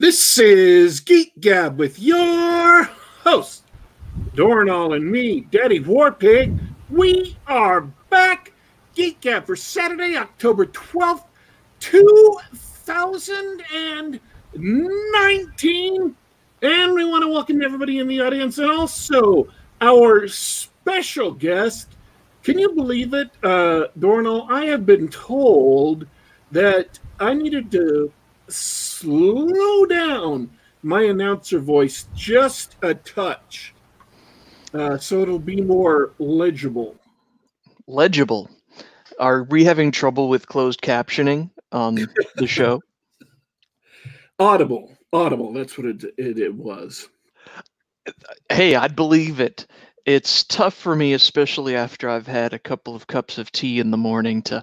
This is Geek Gab with your host, Dornall and me, Daddy Warpig. We are back. Geek Gab for Saturday, October 12th, 2019. And we want to welcome everybody in the audience and also our special guest. Can you believe it, uh, Dornall? I have been told that I needed to slow down my announcer voice just a touch uh, so it'll be more legible. Legible. Are we having trouble with closed captioning on the show? Audible. Audible. That's what it, it, it was. Hey, I'd believe it. It's tough for me, especially after I've had a couple of cups of tea in the morning, to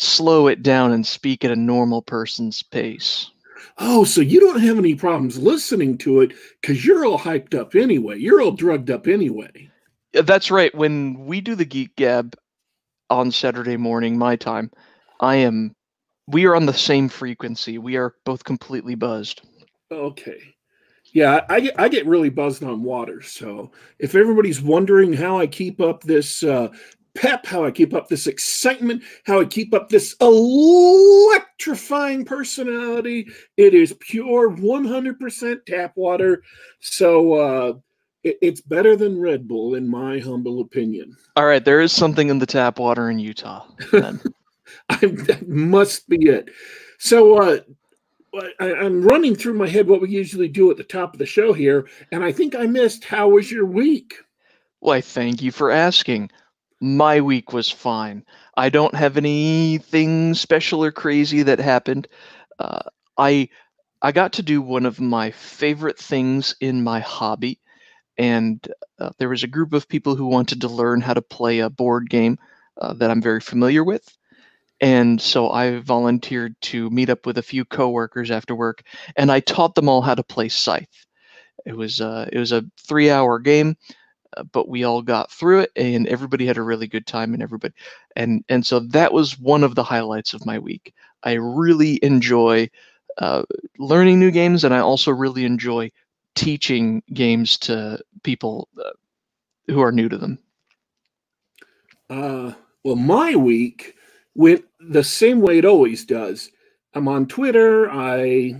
slow it down and speak at a normal person's pace. Oh, so you don't have any problems listening to it because you're all hyped up anyway. You're all drugged up anyway. That's right. When we do the Geek Gab on Saturday morning, my time, I am. We are on the same frequency. We are both completely buzzed. Okay. Yeah, I get I get really buzzed on water. So if everybody's wondering how I keep up this uh, pep, how I keep up this excitement, how I keep up this electrifying personality. It is pure 100% tap water. So uh, it, it's better than Red Bull, in my humble opinion. All right, there is something in the tap water in Utah. I, that must be it. So uh, I, I'm running through my head what we usually do at the top of the show here, and I think I missed how was your week? Why, thank you for asking my week was fine. I don't have anything special or crazy that happened. Uh, I I got to do one of my favorite things in my hobby, and uh, there was a group of people who wanted to learn how to play a board game uh, that I'm very familiar with. And so I volunteered to meet up with a few coworkers after work, and I taught them all how to play Scythe. It was uh, it was a three-hour game. Uh, but we all got through it and everybody had a really good time and everybody and and so that was one of the highlights of my week. I really enjoy uh, learning new games and i also really enjoy teaching games to people uh, who are new to them. Uh, well my week went the same way it always does. I'm on twitter i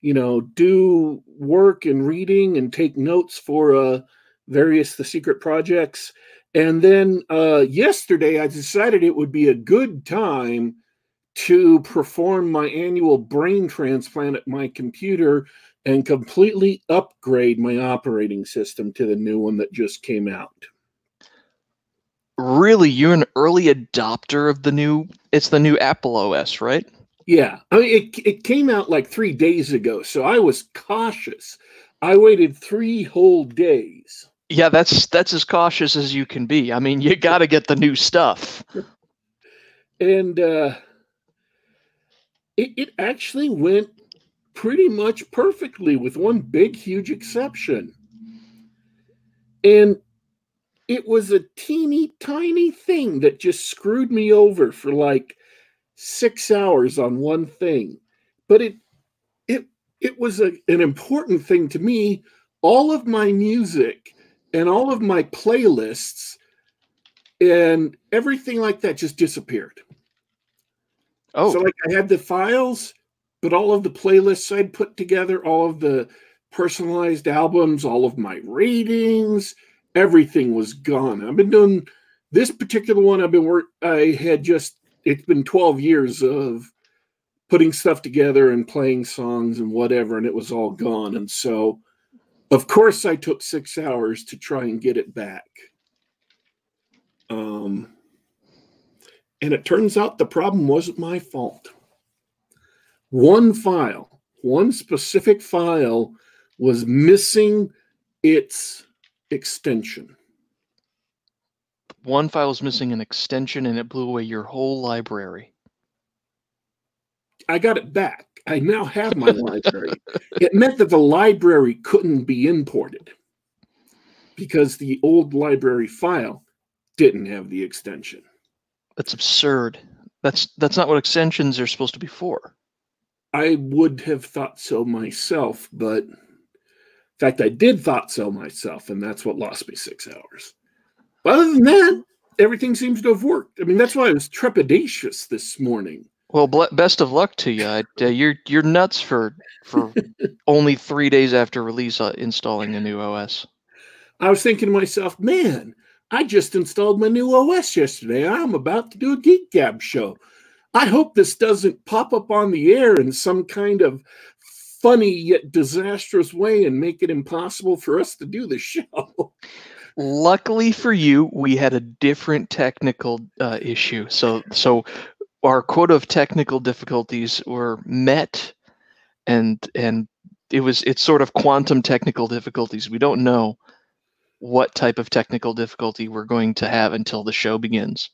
you know do work and reading and take notes for a various the secret projects. And then uh, yesterday, I decided it would be a good time to perform my annual brain transplant at my computer and completely upgrade my operating system to the new one that just came out. Really, you're an early adopter of the new. It's the new Apple OS, right? Yeah, I mean, it it came out like three days ago, so I was cautious. I waited three whole days. Yeah, that's that's as cautious as you can be. I mean, you got to get the new stuff. And uh, it it actually went pretty much perfectly, with one big, huge exception. And it was a teeny tiny thing that just screwed me over for like six hours on one thing. But it it it was a, an important thing to me. All of my music and all of my playlists and everything like that just disappeared. Oh, so like I had the files, but all of the playlists I'd put together, all of the personalized albums, all of my ratings, everything was gone. I've been doing this particular one. I've been work. I had just it's been 12 years of putting stuff together and playing songs and whatever, and it was all gone. And so of course, I took six hours to try and get it back. Um, and it turns out the problem wasn't my fault. One file, one specific file, was missing its extension. One file was missing an extension and it blew away your whole library. I got it back. I now have my library. It meant that the library couldn't be imported because the old library file didn't have the extension. That's absurd. That's that's not what extensions are supposed to be for. I would have thought so myself, but in fact, I did thought so myself, and that's what lost me six hours. But other than that, everything seems to have worked. I mean, that's why I was trepidatious this morning. Well, ble- best of luck to you. Uh, you're you're nuts for for only three days after release uh, installing a new OS. I was thinking to myself, man, I just installed my new OS yesterday. I'm about to do a Geek Gab show. I hope this doesn't pop up on the air in some kind of funny yet disastrous way and make it impossible for us to do the show. Luckily for you, we had a different technical uh, issue. So, so our quota of technical difficulties were met, and and it was it's sort of quantum technical difficulties. We don't know what type of technical difficulty we're going to have until the show begins.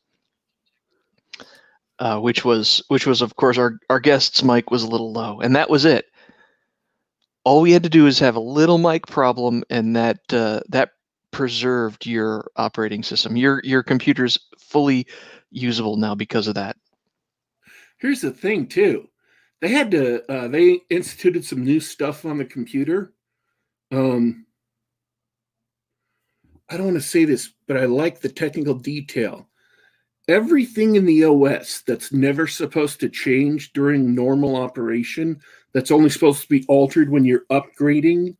Uh, which was which was of course our our guest's mic was a little low, and that was it. All we had to do is have a little mic problem, and that uh, that preserved your operating system. Your your computer's fully usable now because of that. Here's the thing, too. They had to. Uh, they instituted some new stuff on the computer. Um, I don't want to say this, but I like the technical detail. Everything in the OS that's never supposed to change during normal operation, that's only supposed to be altered when you're upgrading,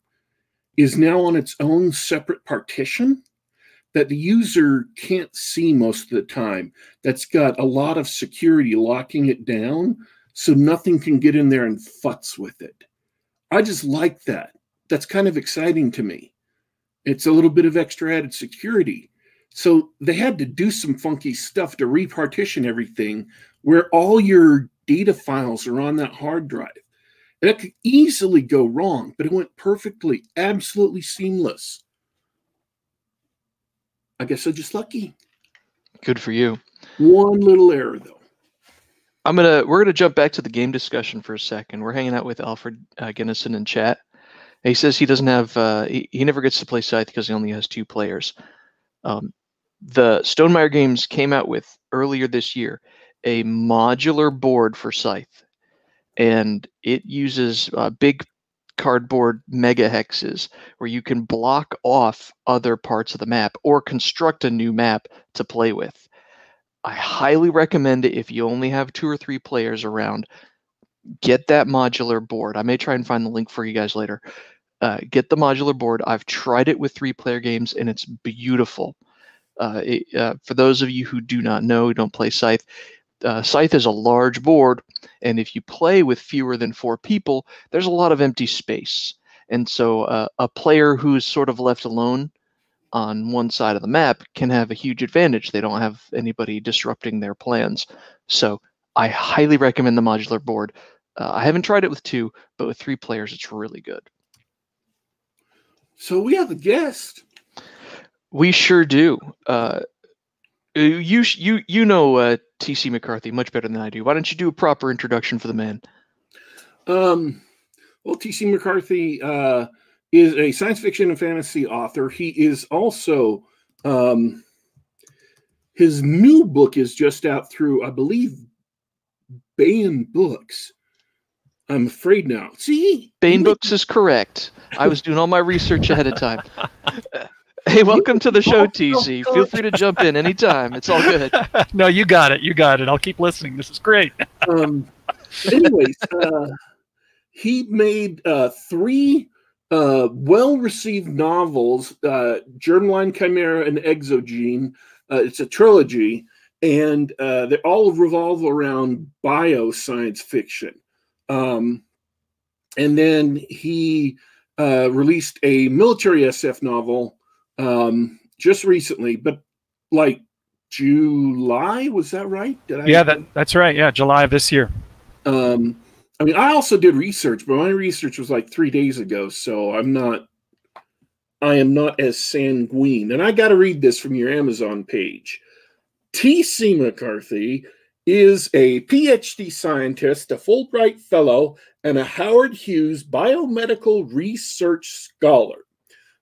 is now on its own separate partition that the user can't see most of the time. That's got a lot of security locking it down so nothing can get in there and futz with it. I just like that. That's kind of exciting to me. It's a little bit of extra added security. So they had to do some funky stuff to repartition everything where all your data files are on that hard drive. And that could easily go wrong, but it went perfectly, absolutely seamless. I guess I'm just lucky. Good for you. One little error though. I'm gonna we're gonna jump back to the game discussion for a second. We're hanging out with Alfred uh, in chat. He says he doesn't have uh, he, he never gets to play Scythe because he only has two players. Um, the Stonemaier Games came out with earlier this year a modular board for Scythe, and it uses uh, big cardboard mega hexes where you can block off other parts of the map or construct a new map to play with. I highly recommend it if you only have two or three players around. Get that modular board. I may try and find the link for you guys later. Uh, get the modular board. I've tried it with three player games and it's beautiful. Uh, it, uh, for those of you who do not know, don't play Scythe, uh, Scythe is a large board, and if you play with fewer than four people, there's a lot of empty space. And so uh, a player who's sort of left alone on one side of the map can have a huge advantage. They don't have anybody disrupting their plans. So I highly recommend the modular board. Uh, I haven't tried it with two, but with three players, it's really good. So we have a guest. We sure do. Uh, you you you know uh, T.C. McCarthy much better than I do. Why don't you do a proper introduction for the man? Um, well, T.C. McCarthy uh, is a science fiction and fantasy author. He is also um, his new book is just out through, I believe, Baen Books. I'm afraid now. See, Baen Books is correct. I was doing all my research ahead of time. Hey, welcome to the show, TC. Feel free to jump in anytime. It's all good. no, you got it. You got it. I'll keep listening. This is great. um, anyways, uh, he made uh, three uh, well-received novels: uh, Germline, Chimera, and Exogene. Uh, it's a trilogy, and uh, they all revolve around bioscience fiction. Um, and then he uh, released a military SF novel um, just recently, but like July, was that right? Did I? Yeah, that, that's right. Yeah, July of this year. Um, I mean, I also did research, but my research was like three days ago, so I'm not. I am not as sanguine, and I got to read this from your Amazon page. T.C. McCarthy is a PhD scientist, a Fulbright Fellow, and a Howard Hughes biomedical research scholar.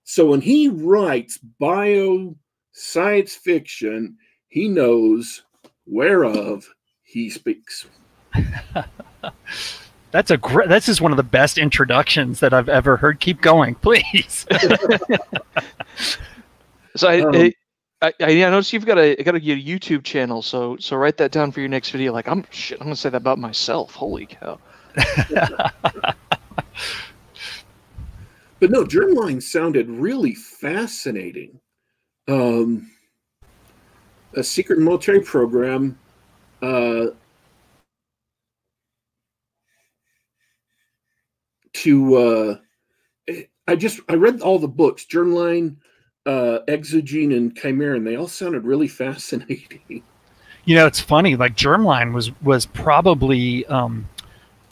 So when he writes bio science fiction, he knows whereof he speaks. That's a great. This is one of the best introductions that I've ever heard. Keep going, please. So I, Um, I, I, I noticed you've got a got a YouTube channel. So so write that down for your next video. Like I'm shit. I'm gonna say that about myself. Holy cow. But no, germline sounded really fascinating. Um, a secret military program. Uh, to uh, I just I read all the books, germline, uh, exogene, and chimera, and they all sounded really fascinating. You know, it's funny. Like Germline was was probably um,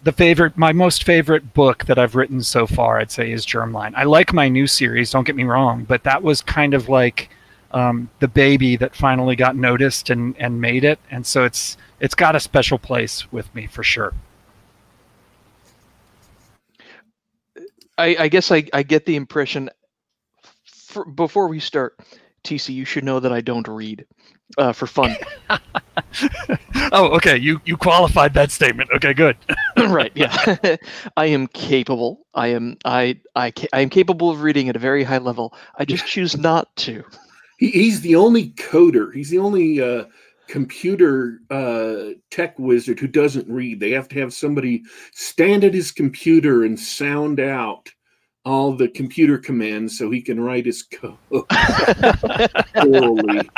the favorite, my most favorite book that I've written so far. I'd say is Germline. I like my new series. Don't get me wrong, but that was kind of like um, the baby that finally got noticed and and made it. And so it's it's got a special place with me for sure. I, I guess I, I get the impression. For, before we start, TC, you should know that I don't read uh, for fun. oh, okay. You you qualified that statement. Okay, good. right? Yeah, I am capable. I am I I ca- I am capable of reading at a very high level. I just choose not to. He, he's the only coder. He's the only uh, computer uh, tech wizard who doesn't read. They have to have somebody stand at his computer and sound out all the computer commands so he can write his code orally.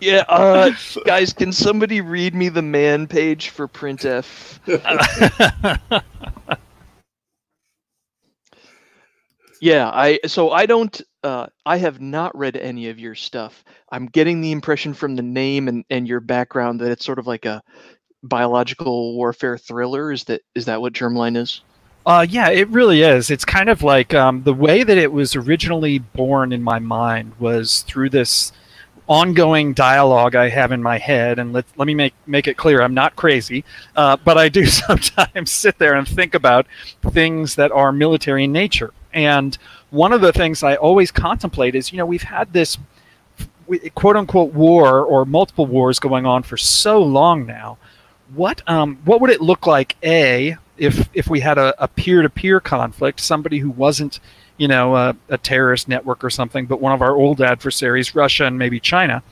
Yeah, uh, guys, can somebody read me the man page for printf? Yeah, I so I don't uh I have not read any of your stuff. I'm getting the impression from the name and and your background that it's sort of like a biological warfare thriller. Is that is that what Germline is? Uh, yeah, it really is. It's kind of like um, the way that it was originally born in my mind was through this ongoing dialogue I have in my head. And let let me make make it clear, I'm not crazy, uh, but I do sometimes sit there and think about things that are military in nature. And one of the things I always contemplate is, you know, we've had this quote unquote war or multiple wars going on for so long now. What um, what would it look like? A if if we had a, a peer-to-peer conflict, somebody who wasn't, you know, a, a terrorist network or something, but one of our old adversaries, Russia and maybe China,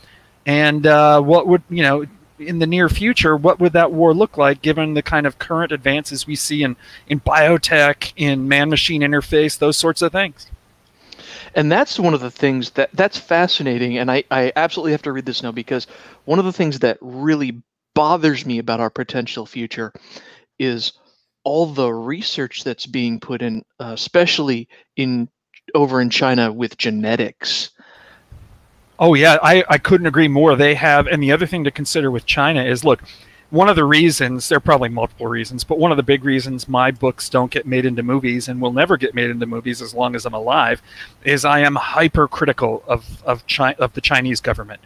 and uh, what would you know in the near future, what would that war look like given the kind of current advances we see in in biotech, in man-machine interface, those sorts of things? and that's one of the things that that's fascinating and I, I absolutely have to read this now because one of the things that really bothers me about our potential future is all the research that's being put in uh, especially in over in china with genetics Oh yeah, I, I couldn't agree more. They have, and the other thing to consider with China is, look, one of the reasons there are probably multiple reasons, but one of the big reasons my books don't get made into movies and will never get made into movies as long as I'm alive, is I am hypercritical of of China, of the Chinese government,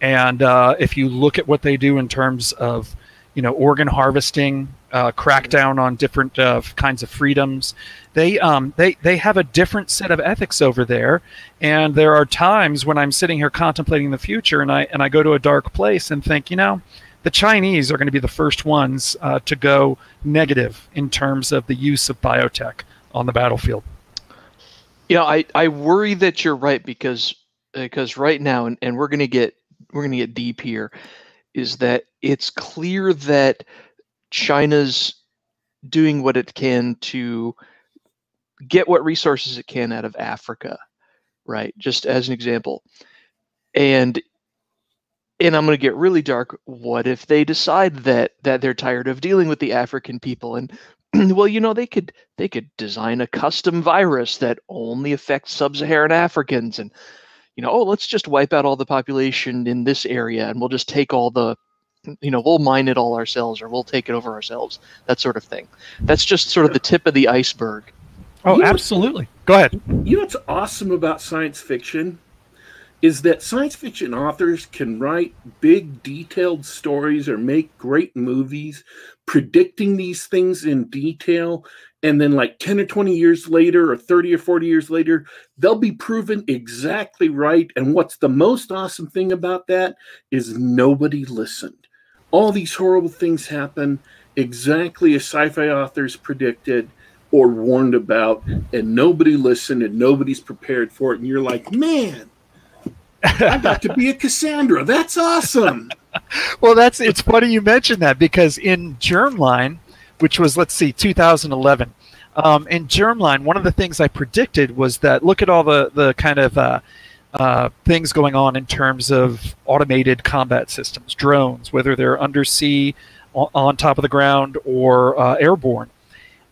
and uh, if you look at what they do in terms of you know organ harvesting, uh, crackdown on different uh, kinds of freedoms. They um, they they have a different set of ethics over there, and there are times when I'm sitting here contemplating the future, and I and I go to a dark place and think, you know, the Chinese are going to be the first ones uh, to go negative in terms of the use of biotech on the battlefield. Yeah, I, I worry that you're right because because right now and, and we're gonna get we're gonna get deep here, is that it's clear that China's doing what it can to get what resources it can out of Africa, right? Just as an example. And and I'm going to get really dark. What if they decide that that they're tired of dealing with the African people and well, you know, they could they could design a custom virus that only affects sub-Saharan Africans and you know, oh, let's just wipe out all the population in this area and we'll just take all the you know, we'll mine it all ourselves or we'll take it over ourselves. That sort of thing. That's just sort of the tip of the iceberg. Oh, You know- absolutely. Go ahead. You know what's awesome about science fiction is that science fiction authors can write big, detailed stories or make great movies predicting these things in detail. And then, like 10 or 20 years later, or 30 or 40 years later, they'll be proven exactly right. And what's the most awesome thing about that is nobody listened. All these horrible things happen exactly as sci-fi authors predicted or warned about and nobody listened and nobody's prepared for it and you're like man i got to be a cassandra. That's awesome. Well that's it's funny you mentioned that because in germline which was let's see 2011 um, in germline one of the things i predicted was that look at all the the kind of uh, uh, things going on in terms of automated combat systems, drones, whether they're undersea, on top of the ground, or uh, airborne.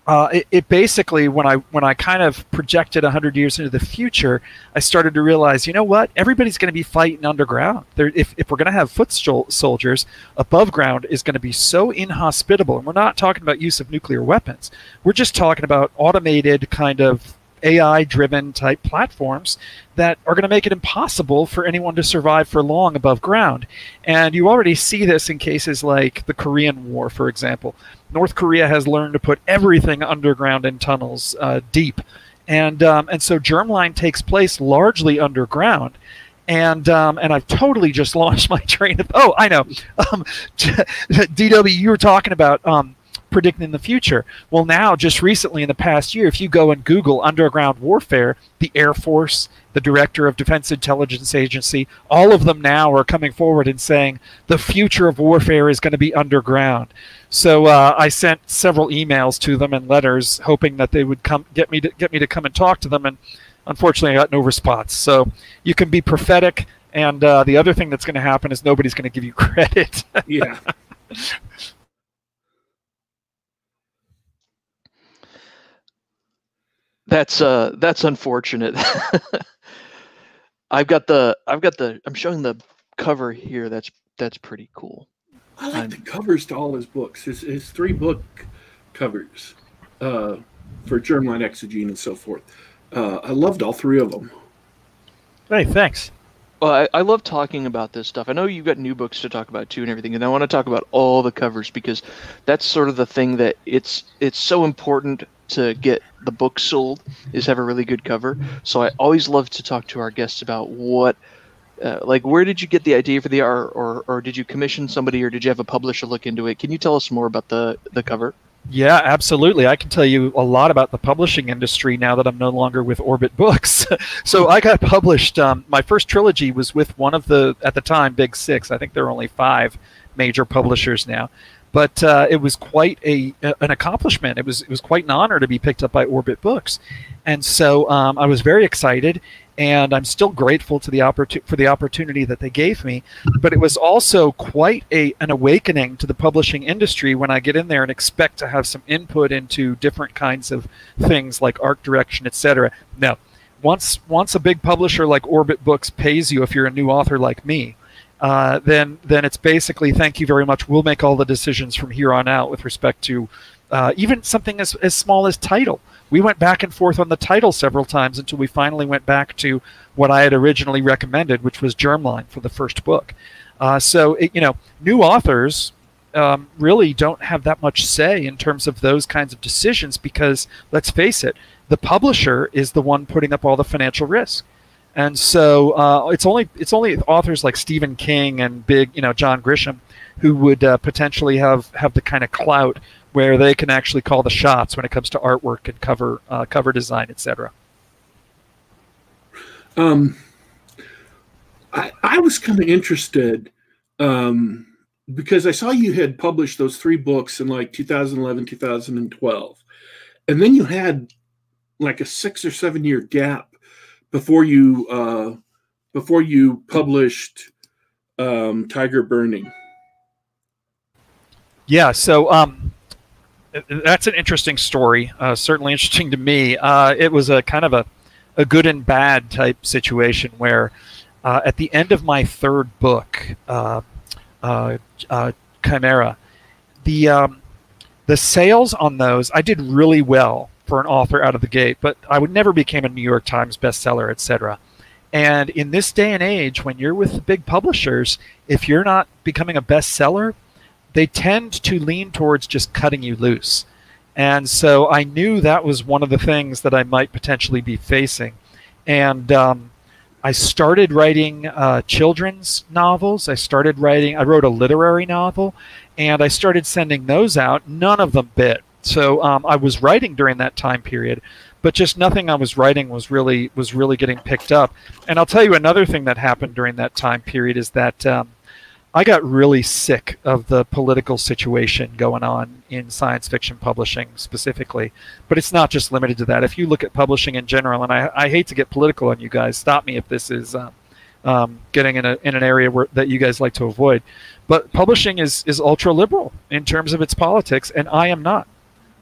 Uh, it, it, basically, when I when I kind of projected 100 years into the future, I started to realize, you know what? Everybody's going to be fighting underground. There, if, if we're going to have foot soldiers, above ground is going to be so inhospitable. And we're not talking about use of nuclear weapons. We're just talking about automated kind of AI driven type platforms that are going to make it impossible for anyone to survive for long above ground. And you already see this in cases like the Korean War, for example. North Korea has learned to put everything underground in tunnels uh, deep. And, um, and so Germline takes place largely underground and um, and I've totally just launched my train of. Oh, I know, um, DW. You were talking about um, predicting the future. Well, now, just recently in the past year, if you go and Google underground warfare, the Air Force, the Director of Defense Intelligence Agency, all of them now are coming forward and saying the future of warfare is going to be underground. So uh, I sent several emails to them and letters, hoping that they would come get me to get me to come and talk to them, and unfortunately, I got no response. So you can be prophetic, and uh, the other thing that's going to happen is nobody's going to give you credit. yeah. That's uh that's unfortunate. I've got the I've got the I'm showing the cover here. That's that's pretty cool. I like I'm, the covers to all his books. His his three book covers uh, for Germline Exogene and so forth. Uh, I loved all three of them. Hey, thanks. Well, I, I love talking about this stuff. I know you've got new books to talk about too and everything, and I want to talk about all the covers because that's sort of the thing that it's it's so important to get the book sold is have a really good cover. So I always love to talk to our guests about what, uh, like, where did you get the idea for the art, or or did you commission somebody, or did you have a publisher look into it? Can you tell us more about the the cover? Yeah, absolutely. I can tell you a lot about the publishing industry now that I'm no longer with Orbit Books. so I got published. Um, my first trilogy was with one of the at the time Big Six. I think there are only five major publishers now but uh, it was quite a an accomplishment. It was it was quite an honor to be picked up by Orbit Books, and so um, I was very excited, and I'm still grateful to the opportu- for the opportunity that they gave me. But it was also quite a an awakening to the publishing industry when I get in there and expect to have some input into different kinds of things like art direction, etc. Now, once once a big publisher like Orbit Books pays you if you're a new author like me uh, then then it's basically thank you very much. We'll make all the decisions from here on out with respect to uh, even something as, as small as title. We went back and forth on the title several times until we finally went back to what I had originally recommended, which was Germline for the first book. Uh, so it, you know, new authors um, really don't have that much say in terms of those kinds of decisions because let's face it, the publisher is the one putting up all the financial risk. And so uh, it's only it's only authors like Stephen King and big you know John Grisham who would uh, potentially have have the kind of clout where they can actually call the shots when it comes to artwork and cover uh, cover design, etc. Um, I I was kind of interested um, because I saw you had published those three books in like 2011, 2012, and then you had like a six or seven year gap before you uh, before you published um, Tiger Burning? Yeah, so um, that's an interesting story. Uh, certainly interesting to me. Uh, it was a kind of a, a good and bad type situation where uh, at the end of my third book, uh, uh, uh, Chimera, the um, the sales on those I did really well for an author out of the gate, but I would never became a New York Times bestseller, etc. And in this day and age, when you're with the big publishers, if you're not becoming a bestseller, they tend to lean towards just cutting you loose. And so I knew that was one of the things that I might potentially be facing. And um, I started writing uh, children's novels. I started writing. I wrote a literary novel, and I started sending those out. None of them bit. So um, I was writing during that time period, but just nothing I was writing was really was really getting picked up. And I'll tell you another thing that happened during that time period is that um, I got really sick of the political situation going on in science fiction publishing specifically. But it's not just limited to that. If you look at publishing in general, and I, I hate to get political on you guys, stop me if this is um, um, getting in, a, in an area where, that you guys like to avoid. But publishing is, is ultra liberal in terms of its politics, and I am not.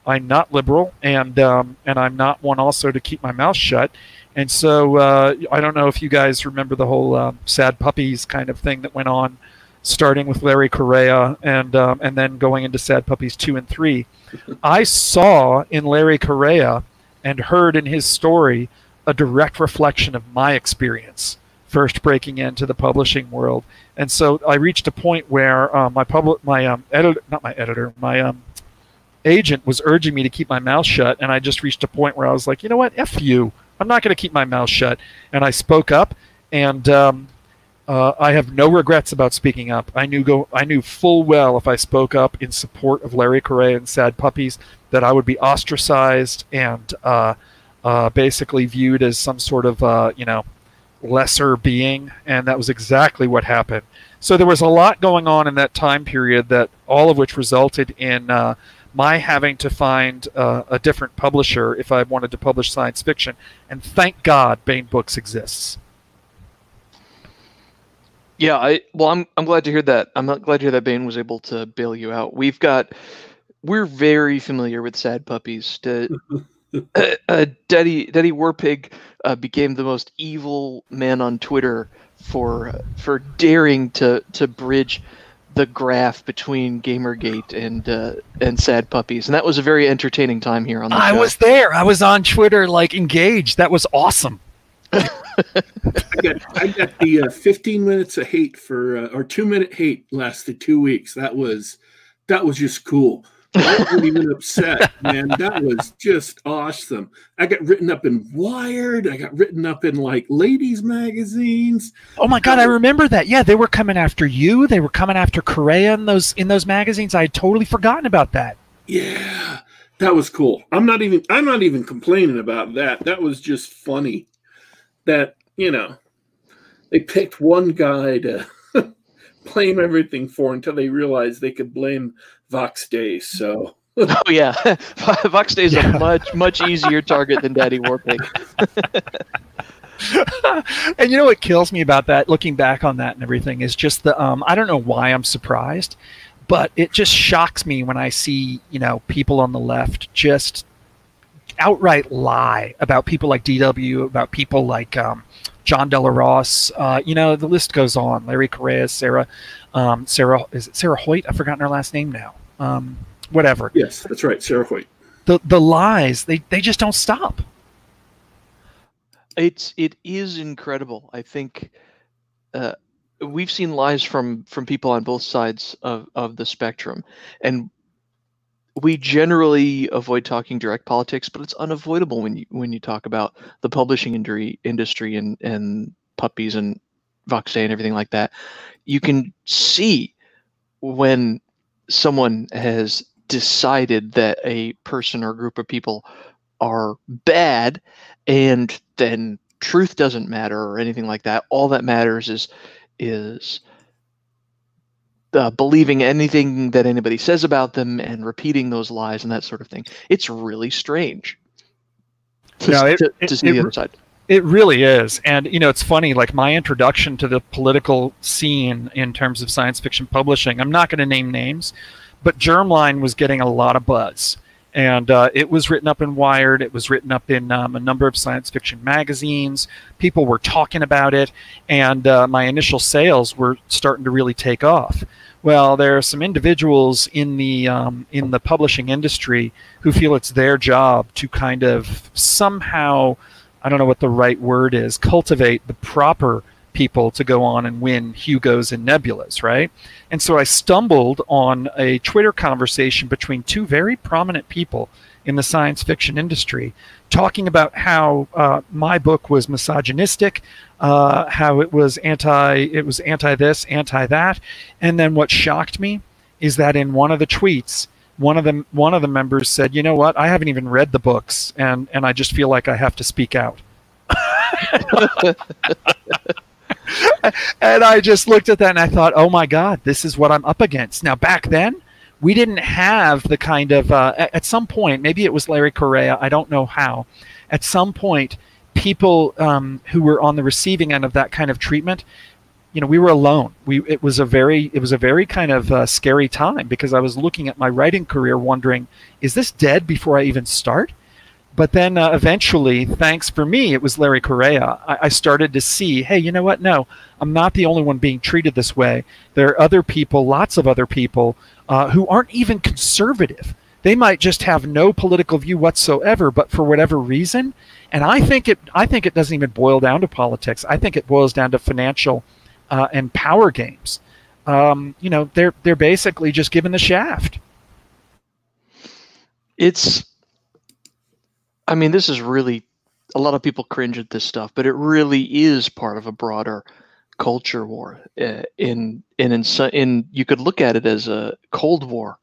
I'm not liberal, and um, and I'm not one also to keep my mouth shut. And so uh, I don't know if you guys remember the whole uh, sad puppies kind of thing that went on starting with Larry Correia and um, and then going into Sad Puppies two and three. I saw in Larry Correia and heard in his story a direct reflection of my experience first breaking into the publishing world, and so I reached a point where uh, my public my um, editor not my editor my um, agent was urging me to keep my mouth shut, and I just reached a point where I was like, you know what, f you. I'm not going to keep my mouth shut, and I spoke up, and um, uh, I have no regrets about speaking up. I knew go I knew full well if I spoke up in support of Larry Correia and Sad Puppies that I would be ostracized and uh, uh, basically viewed as some sort of uh, you know lesser being, and that was exactly what happened. So there was a lot going on in that time period that all of which resulted in uh, my having to find uh, a different publisher if I wanted to publish science fiction. And thank God Baen Books exists. Yeah, I well, I'm I'm glad to hear that. I'm not glad to hear that Baen was able to bail you out. We've got we're very familiar with sad puppies. To, uh, uh, Daddy Daddy Warpig uh, became the most evil man on Twitter for for daring to to bridge the graph between Gamergate and uh, and Sad Puppies, and that was a very entertaining time here on the I show. was there. I was on Twitter, like engaged. That was awesome. I got I got the uh, 15 minutes of hate for uh, or two minute hate lasted two weeks. That was that was just cool. I wasn't even upset, man. That was just awesome. I got written up in Wired. I got written up in like ladies magazines. Oh my god, I remember that. Yeah, they were coming after you. They were coming after Correia in those in those magazines. I had totally forgotten about that. Yeah, that was cool. I'm not even I'm not even complaining about that. That was just funny. That you know, they picked one guy to blame everything for until they realized they could blame Vox Days. So Oh yeah, Vox Day is Yeah. a much much easier target than Daddy Warpig. and you know what kills me about that, looking back on that and everything, is just the um, I don't know why I'm surprised, but it just shocks me when I see you know people on the left just outright lie about people like DW, about people like um, Jon Del Arroz. Uh, you know the list goes on. Larry Correia, Sarah, um, Sarah is it Sarah Hoyt? I've forgotten her last name now. Um, whatever. yes, that's right, Sarah Hoyt. The the lies they they just don't stop. It's it is incredible. I think uh, we've seen lies from from people on both sides of of the spectrum, and we generally avoid talking direct politics, but it's unavoidable when you when you talk about the publishing industry industry and and puppies and Vox Day and everything like that. You can see when someone has decided that a person or group of people are bad and then truth doesn't matter or anything like that all that matters is is uh, believing anything that anybody says about them and repeating those lies and that sort of thing it's really strange to, No, it- to, it- to see it the other side It really is. And, you know, it's funny, like my introduction to the political scene in terms of science fiction publishing, I'm not going to name names, but Germline was getting a lot of buzz. And uh, it was written up in Wired, it was written up in um, a number of science fiction magazines. People were talking about it, and uh, my initial sales were starting to really take off. Well, there are some individuals in the um, in the publishing industry who feel it's their job to kind of somehow I don't know what the right word is, cultivate the proper people to go on and win Hugos and Nebulas, right? And so I stumbled on a Twitter conversation between two very prominent people in the science fiction industry talking about how uh, my book was misogynistic, uh, how it was anti it was anti this, anti that, and then what shocked me is that in one of the tweets, one of the one of the members said, "You know what? I haven't even read the books, and and I just feel like I have to speak out." and I just looked at that and I thought, "Oh my God, this is what I'm up against." Now, back then, we didn't have the kind of uh, at some point, maybe it was Larry Correia, I don't know how. At some point, people um, who were on the receiving end of that kind of treatment you know we were alone. We it was a very it was a very kind of uh, scary time because i was looking at my writing career wondering is this dead before i even start? But then uh, eventually thanks for me it was larry Correia. I, I, started to see hey you know what? No i'm not the only one being treated this way. There are other people lots of other people uh, who aren't even conservative. They might just have no political view whatsoever but for whatever reason and i think it i think it doesn't even boil down to politics i think it boils down to financial uh, and power games. Um, you know, they're they're basically just given the shaft. It's, I mean, this is really a lot of people cringe at this stuff, but it really is part of a broader culture war. Uh, in in in in you could look at it as a cold war,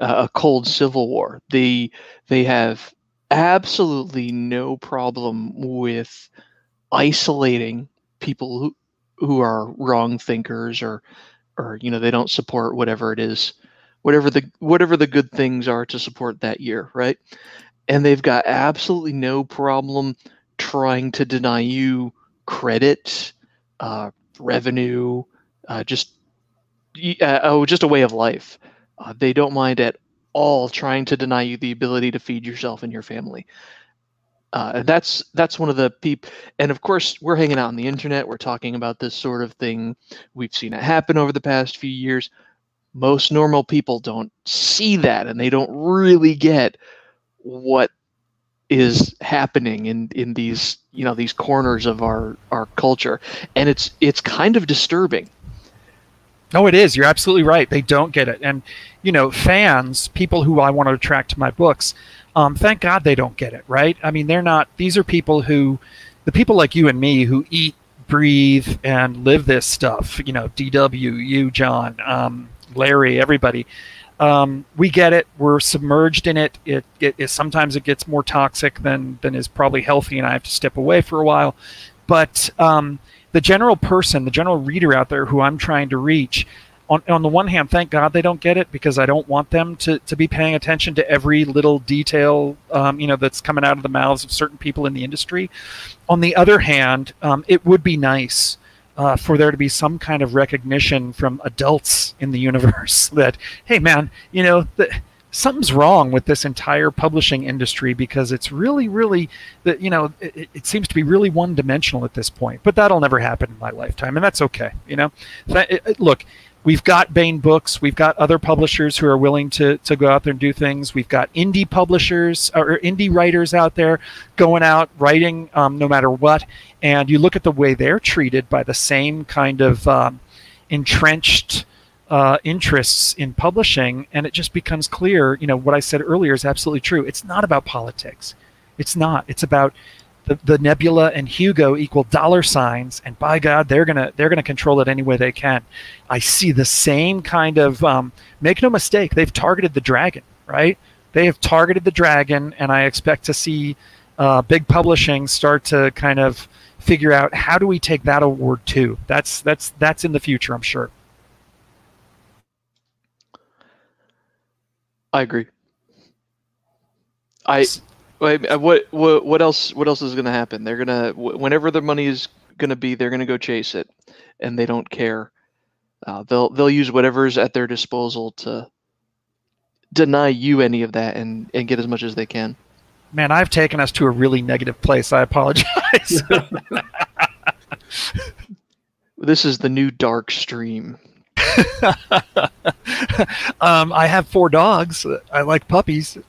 uh, a cold civil war. The they have absolutely no problem with isolating people who who are wrong thinkers or or you know they don't support whatever it is whatever the whatever the good things are to support that year right? And they've got absolutely no problem trying to deny you credit uh, revenue uh, just uh, oh just a way of life. Uh, they don't mind at all trying to deny you the ability to feed yourself and your family. Uh, that's that's one of the peep and of course we're hanging out on the internet. We're talking about this sort of thing. We've seen it happen over the past few years. Most normal people don't see that and they don't really get what is happening in in these you know these corners of our our culture. And it's it's kind of disturbing no, it is. You're absolutely right. They don't get it. And, you know, fans, people who I want to attract to my books, um, thank God they don't get it, right? I mean, they're not, these are people who, the people like you and me who eat, breathe, and live this stuff, you know, DW, you, John, um, Larry, everybody. Um, we get it. We're submerged in it. It, it, it. Sometimes it gets more toxic than than is probably healthy, and I have to step away for a while. But um, the general person, the general reader out there who I'm trying to reach, on, on the one hand, thank God they don't get it because I don't want them to, to be paying attention to every little detail, um, you know, that's coming out of the mouths of certain people in the industry. On the other hand, um, it would be nice uh, for there to be some kind of recognition from adults in the universe that, hey, man, you know, the, something's wrong with this entire publishing industry because it's really, really, you know, it, it, seems to be really one-dimensional at this point. But that'll never happen in my lifetime, and that's okay. You know, that, look, we've got Baen Books, we've got other publishers who are willing to, to go out there and do things. We've got indie publishers or indie writers out there going out writing um, no matter what. And you look at the way they're treated by the same kind of um, entrenched uh, interests in publishing, and it just becomes clear. You know what I said earlier is absolutely true. It's not about politics. It's not. It's about the, the Nebula and Hugo equal dollar signs, and by God, they're gonna they're gonna control it any way they can. I see the same kind of. Um, make no mistake, they've targeted the dragon, right? They have targeted the dragon, and I expect to see uh, big publishing start to kind of figure out how do we take that award too. That's that's that's in the future, I'm sure. I agree. I uh, what what what else what else is going to happen? They're gonna whenever the money is going to be, they're going to go chase it, and they don't care. Uh, they'll they'll use whatever's at their disposal to deny you any of that and and get as much as they can. Man, I've taken us to a really negative place. I apologize. this is the new dark stream. um, I have four dogs. I like puppies.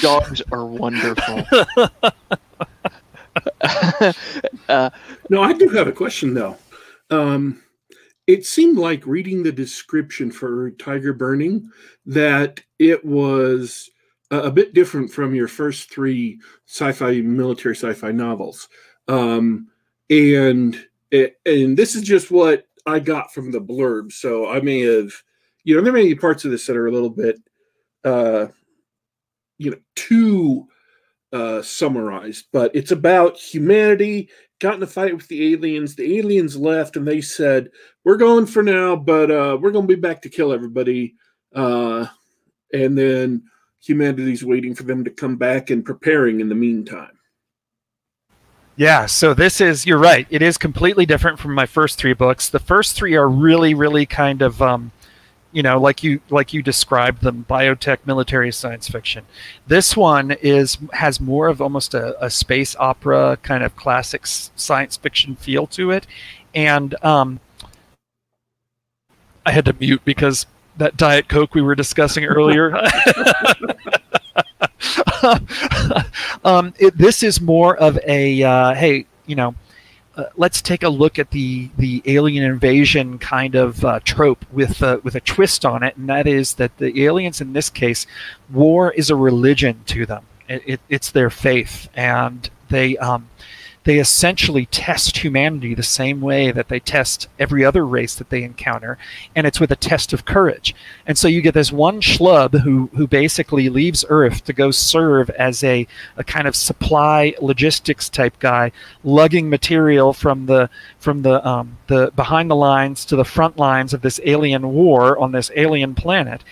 Dogs are wonderful. uh, no, I do have a question though. Um, it seemed like reading the description for Tiger Burning that it was a, a bit different from your first three sci-fi military sci-fi novels. Um, and and this is just what I got from the blurb. So I may have, you know, there may be parts of this that are a little bit, uh, you know, too uh, summarized, but it's about humanity got in a fight with the aliens. The aliens left, and they said, "We're going for now, but uh, we're going to be back to kill everybody." Uh, and then humanity's waiting for them to come back and preparing in the meantime. Yeah, so this is you're right. It is completely different from my first three books. The first three are really, really kind of um, you know, like you like you described them, biotech, military science fiction. This one is has more of almost a, a space opera kind of classic science fiction feel to it, and um, I had to mute because that diet coke we were discussing earlier. um, it, this is more of a uh, hey, you know, uh, let's take a look at the the alien invasion kind of uh, trope with uh, with a twist on it, and that is that the aliens in this case, war is a religion to them. It, it, it's their faith, and they um, they essentially test humanity the same way that they test every other race that they encounter, and it's with a test of courage. And so you get this one schlub who who basically leaves Earth to go serve as a, a kind of supply logistics type guy, lugging material from the from the um, the behind the lines to the front lines of this alien war on this alien planet.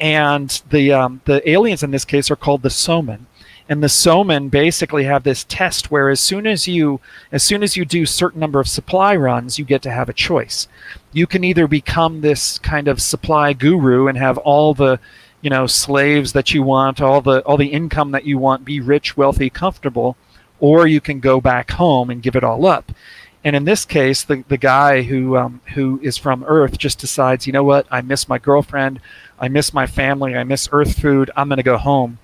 And the um, the aliens in this case are called the Soman and the Soman basically have this test where as soon as you as soon as you do certain number of supply runs, you get to have a choice. You can either become this kind of supply guru and have all the you know slaves that you want, all the all the income that you want, be rich, wealthy, comfortable, or you can go back home and give it all up. And in this case, the, the guy who um, who is from Earth just decides, you know what, I miss my girlfriend, I miss my family, I miss Earth food, I'm going to go home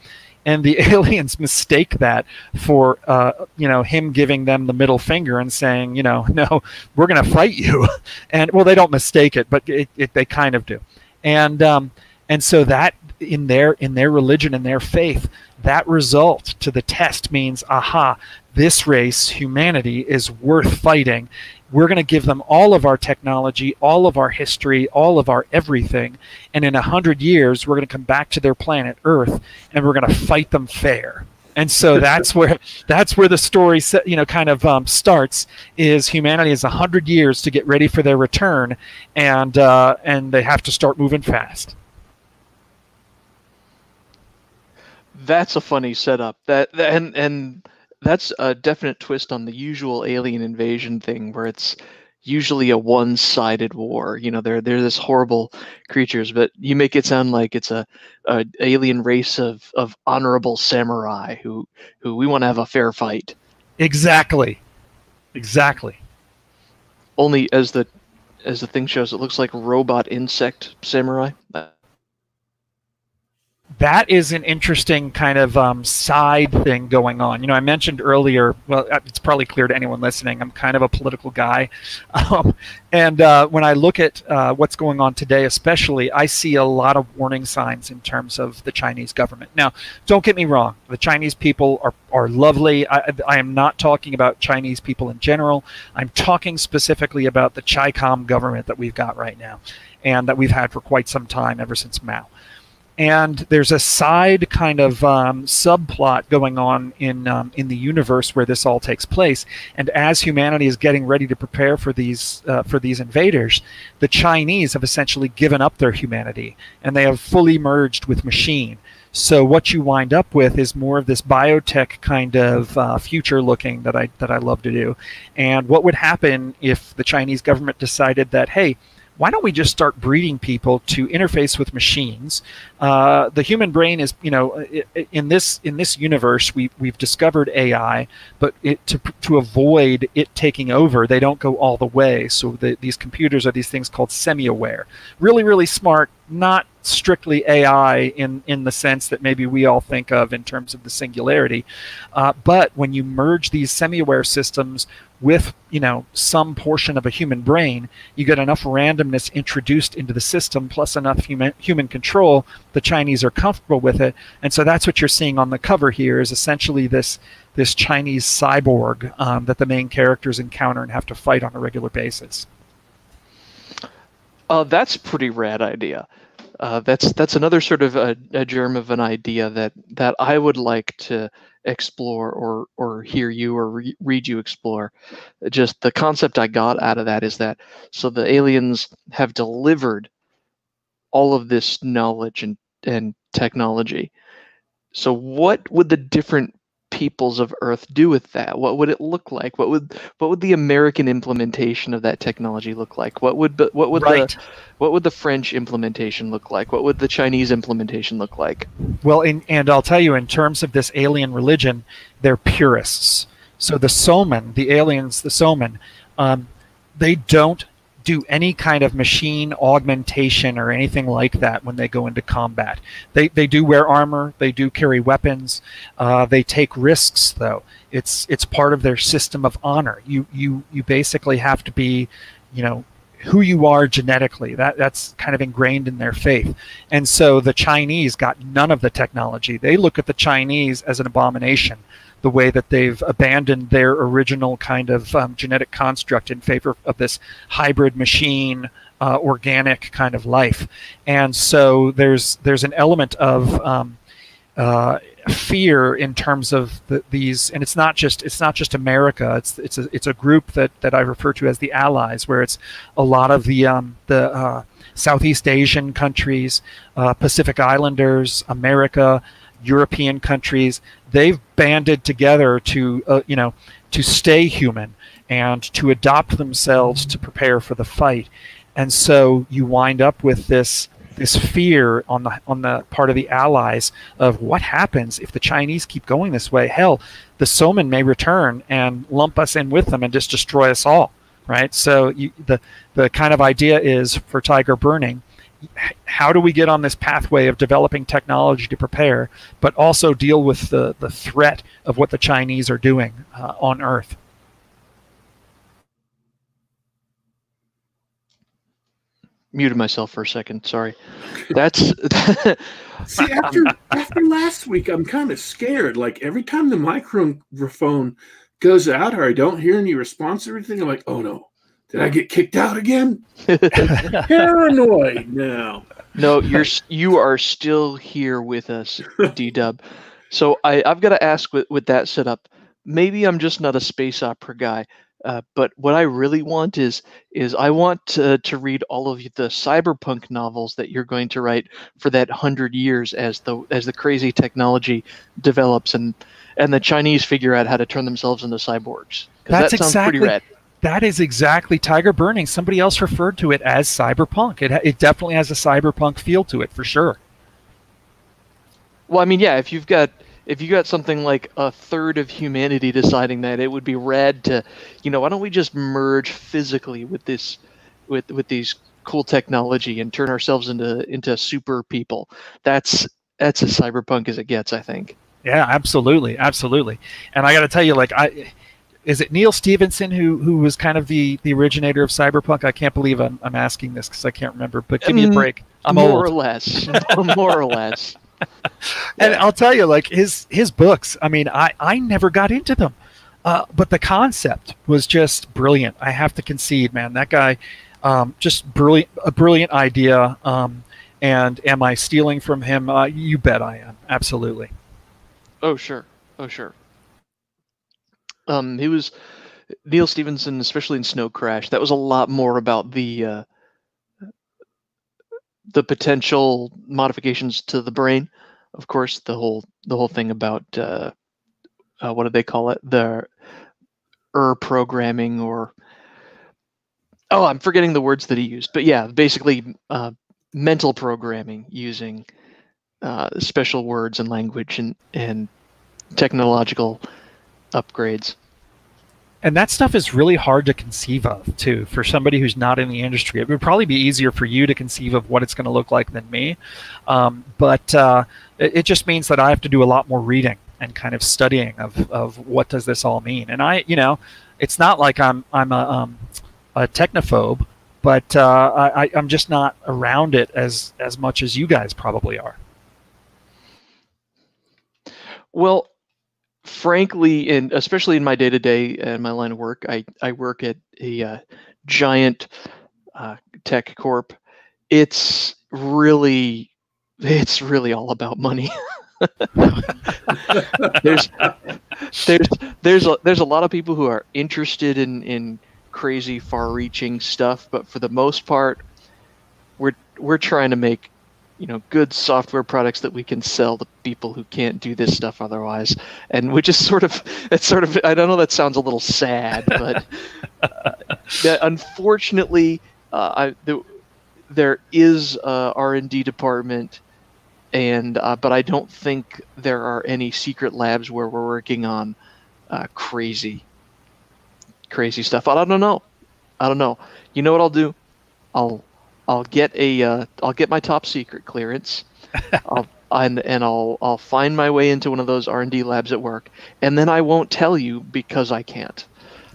and the aliens mistake that for uh, you know him giving them the middle finger and saying you know no we're going to fight you. And well they don't mistake it but it, it, they kind of do. And um, and so that in their in their religion and their faith that result to the test means aha this race humanity is worth fighting we're going to give them all of our technology, all of our history, all of our everything. And in a hundred years, we're going to come back to their planet Earth and we're going to fight them fair. And so that's where that's where the story, you know, kind of um, starts. Is humanity has a hundred years to get ready for their return, and uh, and they have to start moving fast. That's a funny setup. That and and that's a definite twist on the usual alien invasion thing where it's usually a one-sided war. You know they're they're this horrible creatures but you make it sound like it's a, a alien race of of honorable samurai who who we want to have a fair fight. Exactly. Exactly. Only as the as the thing shows it looks like robot insect samurai that is an interesting kind of um, side thing going on. You know, I mentioned earlier, well, uh, it's probably clear to anyone listening, I'm kind of a political guy. Um, and uh, when I look at uh, what's going on today, especially, I see a lot of warning signs in terms of the Chinese government. Now, don't get me wrong, the Chinese people are, are lovely. I, I am not talking about Chinese people in general. I'm talking specifically about the ChICOM government that we've got right now and that we've had for quite some time, ever since Mao and there's a side kind of um, subplot going on in um, in the universe where this all takes place. And as humanity is getting ready to prepare for these uh, for these invaders, the Chinese have essentially given up their humanity and they have fully merged with machine. So what you wind up with is more of this biotech kind of uh, future looking that I that I love to do. And what would happen if the Chinese government decided that hey why don't we just start breeding people to interface with machines? Uh, the human brain is, you know, in this in this universe, we we've discovered AI, but it, to to avoid it taking over, they don't go all the way. So the, these computers are these things called semi-aware, really really smart, not strictly AI in in the sense that maybe we all think of in terms of the singularity, uh, but when you merge these semi-aware systems with you know some portion of a human brain you get enough randomness introduced into the system plus enough human human control the chinese are comfortable with it. And so that's what you're seeing on the cover here is essentially this this chinese cyborg um, that the main characters encounter and have to fight on a regular basis. Uh, that's pretty rad idea. Uh, that's that's another sort of a, a germ of an idea that that i would like to explore or or hear you or re- read you explore. Just the concept i got out of that is that so the aliens have delivered all of this knowledge and and technology. So what would the different peoples of earth do with that? What would it look like? What would what would the american implementation of that technology look like? What would what would right. the what would the french implementation look like? What would the chinese implementation look like? Well in, and i'll tell you in terms of this alien religion they're purists. So the soman the aliens the soman um, they don't do any kind of machine augmentation or anything like that when they go into combat. They, they do wear armor, they do carry weapons, uh, they take risks though. It's it's part of their system of honor. You you you basically have to be, you know, who you are genetically. That that's kind of ingrained in their faith. And so the Chinese got none of the technology. They look at the Chinese as an abomination the way that they've abandoned their original kind of um, genetic construct in favor of this hybrid machine uh, organic kind of life. And so there's there's an element of um, uh, fear in terms of the, these and it's not just it's not just America. It's it's a it's a group that that I refer to as the allies where it's a lot of the um, the uh, Southeast Asian countries uh, Pacific Islanders America European countries, they've banded together to, uh, you know, to stay human and to adopt themselves to prepare for the fight. And so you wind up with this this fear on the on the part of the allies of what happens if the Chinese keep going this way. Hell, the Soman may return and lump us in with them and just destroy us all. Right. So you, the the kind of idea is for Tiger Burning how do we get on this pathway of developing technology to prepare, but also deal with the, the threat of what the Chinese are doing uh, on Earth? Muted myself for a second. Sorry. That's see after after last week, I'm kind of scared. Like every time the microphone goes out or I don't hear any response or anything, I'm like, oh no, did I get kicked out again? paranoid now. No, you're you are still here with us, D Dub. So I I've got to ask with with that setup. Maybe I'm just not a space opera guy, uh, but what I really want is is I want to, to read all of the cyberpunk novels that you're going to write for that hundred years as the as the crazy technology develops and and the Chinese figure out how to turn themselves into cyborgs. That's that sounds exactly, pretty rad that is exactly Tiger Burning. Somebody else referred to it as cyberpunk. It, it definitely has a cyberpunk feel to it for sure. Well, I mean, yeah, if you've got if you got something like a third of humanity deciding that, it would be rad to, you know, why don't we just merge physically with this, with with these cool technology and turn ourselves into into super people? That's that's as cyberpunk as it gets, I think. Yeah, absolutely, absolutely. And I got to tell you, like I is it Neal Stephenson who who was kind of the the originator of cyberpunk? I can't believe I'm I'm asking this because I can't remember. But give me a mm, break. I'm more old. or less, more or less. and yeah. I'll tell you, like his his books. I mean, I I never got into them, uh, but the concept was just brilliant. I have to concede, man. That guy, um, just brilliant, a brilliant idea. Um, and am I stealing from him? Uh, you bet I am. Absolutely. Oh sure. Oh sure. Um, he was Neal Stephenson, especially in Snow Crash. That was a lot more about the uh, the potential modifications to the brain. Of course, the whole the whole thing about uh, uh, what do they call it? The er programming or oh, I'm forgetting the words that he used. But yeah, basically uh, mental programming using uh, special words and language and and technological upgrades. And that stuff is really hard to conceive of, too, for somebody who's not in the industry. It would probably be easier for you to conceive of what it's going to look like than me. Um, but uh, it, it, just means that I have to do a lot more reading. and kind of studying of, of what does this all mean. And I, you know, it's not like I'm I'm a, um, a technophobe, but uh, I, I'm just not around it as as much as you guys probably are. Well, frankly, and especially in my day to day and my line of work, I I work at a uh, giant uh, tech corp. It's really it's really all about money. there's there's there's a, there's a lot of people who are interested in in crazy far-reaching stuff, but for the most part, we're we're trying to make you know good software products that we can sell to people who can't do this stuff otherwise and which is sort of it's sort of i don't know that sounds a little sad but uh, unfortunately uh, I, the, there is a r&d department and uh, but I don't think there are any secret labs where we're working on uh, crazy, crazy stuff. I don't know. I don't know. You know what I'll do? I'll I'll get a uh, I'll get my top secret clearance. I'll and and I'll I'll find my way into one of those R and D labs at work, and then I won't tell you because I can't.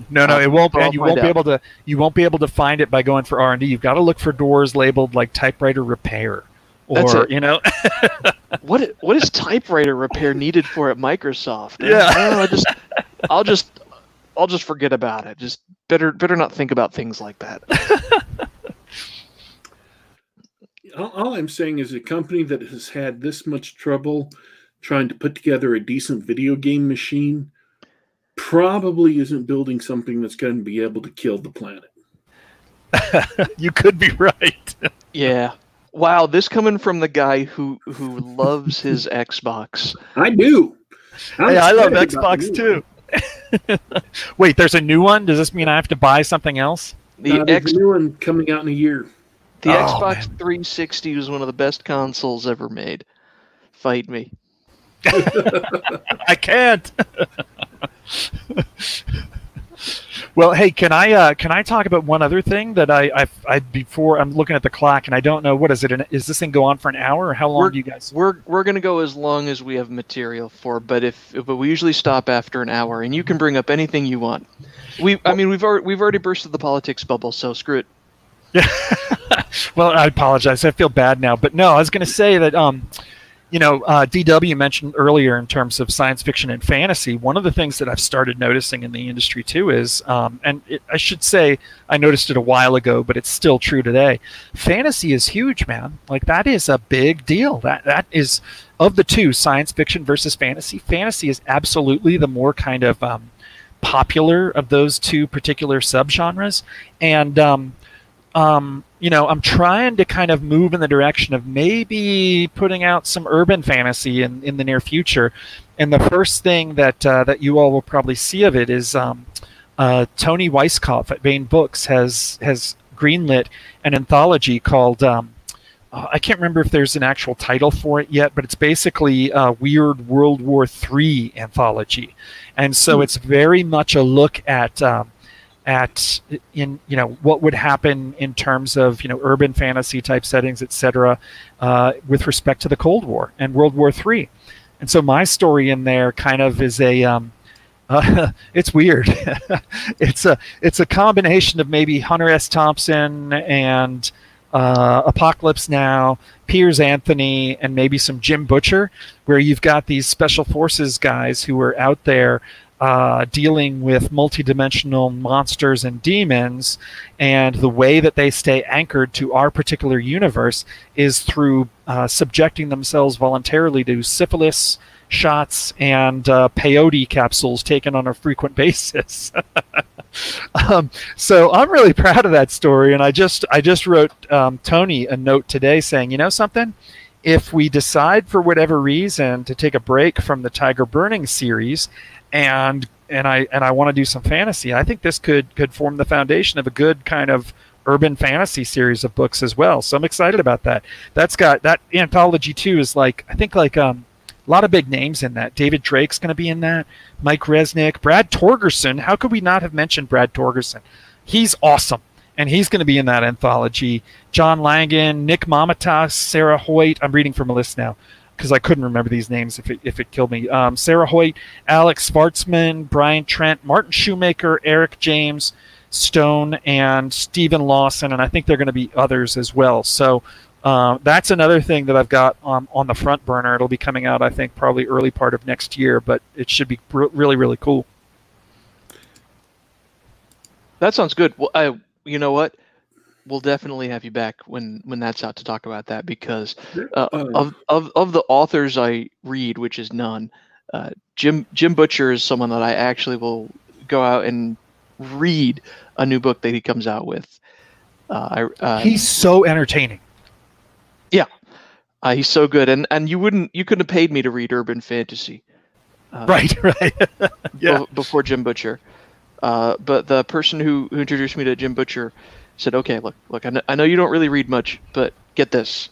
No, no, it won't. And you won't out. be able to. You won't be able to find it by going for R and D. You've got to look for doors labeled like typewriter repair or you know what what is typewriter repair needed for at Microsoft? Yeah, I just I'll just I'll just forget about it. Just better better not think about things like that. All I'm saying is a company that has had this much trouble trying to put together a decent video game machine probably isn't building something that's going to be able to kill the planet. you could be right. yeah. Wow, this coming from the guy who who loves his Xbox. I do. hey, I love Xbox too. Wait, there's a new one. Does this mean I have to buy something else? The uh, X- new one coming out in a year. The oh, Xbox man. 360 was one of the best consoles ever made. Fight me. I can't. Well, hey, can I uh, can I talk about one other thing that I, I, I before I'm looking at the clock and I don't know what is it? Is this thing go on for an hour or how long we're, do you guys? We're we're gonna go as long as we have material for, but if but we usually stop after an hour, and you can bring up anything you want. We I mean we've already we've already bursted the politics bubble, so screw it. Yeah. well, I apologize. I feel bad now, but no, I was going to say that um, you know, uh, DW mentioned earlier in terms of science fiction and fantasy. One of the things that I've started noticing in the industry too is, um, and it, I should say I noticed it a while ago, but it's still true today. Fantasy is huge, man. Like that is a big deal. That that is of the two, science fiction versus fantasy. Fantasy is absolutely the more kind of um, popular of those two particular subgenres, and um, um, you know, I'm trying to kind of move in the direction of maybe putting out some urban fantasy in, in the near future. And the first thing that uh, that you all will probably see of it is um, uh, Toni Weisskopf at Baen Books has has greenlit an anthology called. Um, uh, I can't remember if there's an actual title for it yet, but it's basically a weird World War III anthology, and so hmm. it's very much a look at um, at in you know what would happen in terms of you know urban fantasy type settings, etc., uh, with respect to the Cold War and World War III. And so my story in there kind of is a um, uh, it's weird. it's a it's a combination of maybe Hunter S. Thompson and uh, Apocalypse Now, Piers Anthony, and maybe some Jim Butcher, where you've got these special forces guys who are out there uh, dealing with multidimensional monsters and demons, and the way that they stay anchored to our particular universe is through uh, subjecting themselves voluntarily to syphilis shots and uh, peyote capsules taken on a frequent basis. um, so I'm really proud of that story, and I just I just wrote um, Toni a note today saying, you know something. If we decide for whatever reason to take a break from the Tiger Burning series and and I and I want to do some fantasy. I think this could could form the foundation of a good kind of urban fantasy series of books as well. So I'm excited about that. That's got that anthology too is like I think like um a lot of big names in that. David Drake's going to be in that. Mike Resnick, Brad Torgersen. How could we not have mentioned Brad Torgersen? He's awesome. And he's going to be in that anthology. John Langan, Nick Mamatas, Sarah Hoyt. I'm reading from a list now. Because I couldn't remember these names if it, if it killed me. Um, Sarah Hoyt, Alex Shvartsman, Brian Trent, Martin Shoemaker, Eric James, Stone, and Stephen Lawson, and I think there are going to be others as well. So uh, that's another thing that I've got um, on the front burner. It'll be coming out, I think, probably early part of next year, but it should be really, really cool. That sounds good. Well, I, you know what? We'll definitely have you back when when that's out to talk about that because uh, uh, of of of the authors I read, which is none. Uh, Jim Jim Butcher is someone that I actually will go out and read a new book that he comes out with. Uh, I, uh, he's so entertaining. Yeah, uh, he's so good, and and you wouldn't you couldn't have paid me to read urban fantasy. right, right. yeah. Before Jim Butcher, but the person who, who introduced me to Jim Butcher said, okay, look, look, I know, I know you don't really read much, but get this,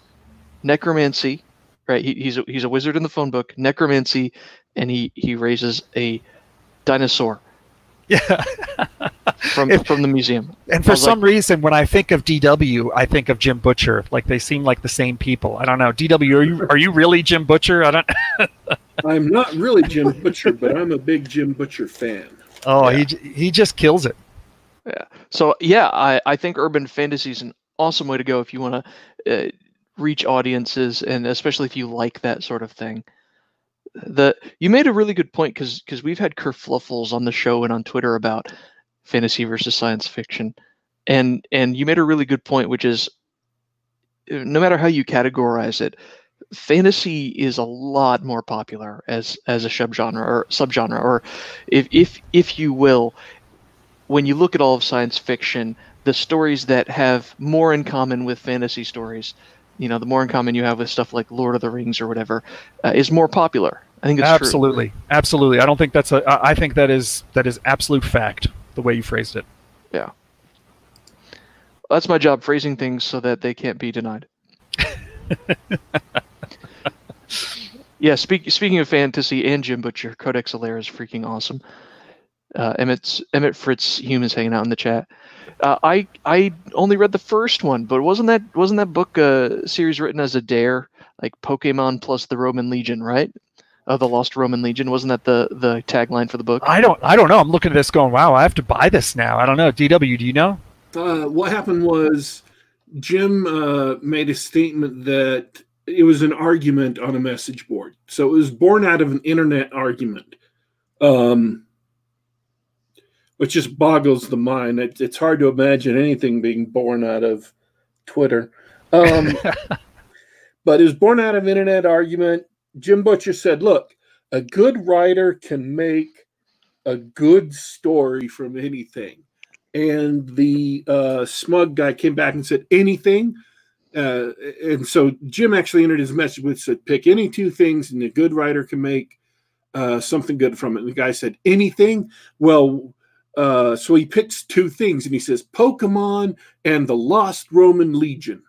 necromancy, right? He, he's a, he's a wizard in the phone book, necromancy, and he he raises a dinosaur. Yeah. from if, from the museum. And for some like, reason, when I think of DW, I think of Jim Butcher. Like they seem like the same people. I don't know. DW, are you are you really Jim Butcher? I don't. I'm not really Jim Butcher, but I'm a big Jim Butcher fan. Oh, yeah. he he just kills it. Yeah. So yeah, I, I think urban fantasy is an awesome way to go if you want to uh, reach audiences and especially if you like that sort of thing. The you made a really good point because because we've had kerfluffles on the show and on Twitter about fantasy versus science fiction, and and you made a really good point, which is uh, no matter how you categorize it, fantasy is a lot more popular as as a subgenre or subgenre or if if if you will when you look at all of science fiction, the stories that have more in common with fantasy stories, you know, the more in common you have with stuff like Lord of the Rings or whatever, uh, is more popular. I think it's absolutely, true. absolutely. I don't think that's a. I think that is that is absolute fact. The way you phrased it. Yeah. That's my job, phrasing things so that they can't be denied. yeah. Speak, speaking of fantasy and Jim Butcher, Codex Alera is freaking awesome. Uh, Emmett's Emmett Fritz Humans hanging out in the chat. Uh, I I only read the first one, but wasn't that wasn't that book a uh, series written as a dare, like Pokemon plus the Roman Legion, right? Uh, the Lost Roman Legion wasn't that the the tagline for the book? I don't I don't know. I'm looking at this going, wow, I have to buy this now. I don't know. DW, do you know? Uh, what happened was Jim uh, made a statement that it was an argument on a message board. So it was born out of an internet argument. Um, which just boggles the mind. It, it's hard to imagine anything being born out of Twitter. Um, but it was born out of internet argument. Jim Butcher said, "Look, a good writer can make a good story from anything." And the uh, smug guy came back and said, "Anything." Uh, and so Jim actually entered his message with said, "Pick any two things, and a good writer can make." Uh, something good from it. And the guy said, anything? Well, uh, so he picks two things and he says Pokemon and the Lost Roman Legion.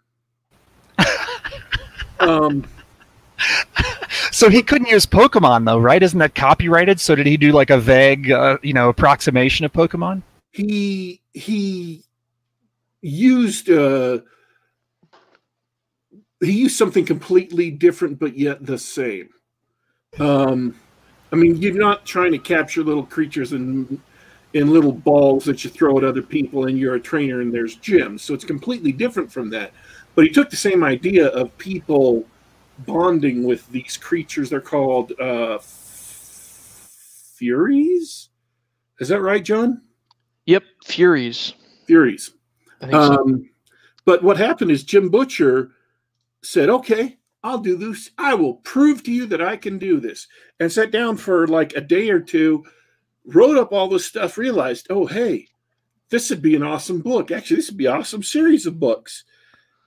um, so he couldn't use Pokemon though, right? Isn't that copyrighted? So did he do like a vague, uh, you know, approximation of Pokemon? He he used uh, he used something completely different but yet the same. Um, I mean, you're not trying to capture little creatures and in little balls that you throw at other people, and you're a trainer, and there's gyms. So it's completely different from that. But he took the same idea of people bonding with these creatures. They're called uh, furies. Is that right, John? Yep, furies. Furies. Um, so. But what happened is Jim Butcher said, "Okay, I'll do this. I will prove to you that I can do this," and sat down for like a day or two wrote up all this stuff, realized, oh, hey, this would be an awesome book. Actually, this would be an awesome series of books.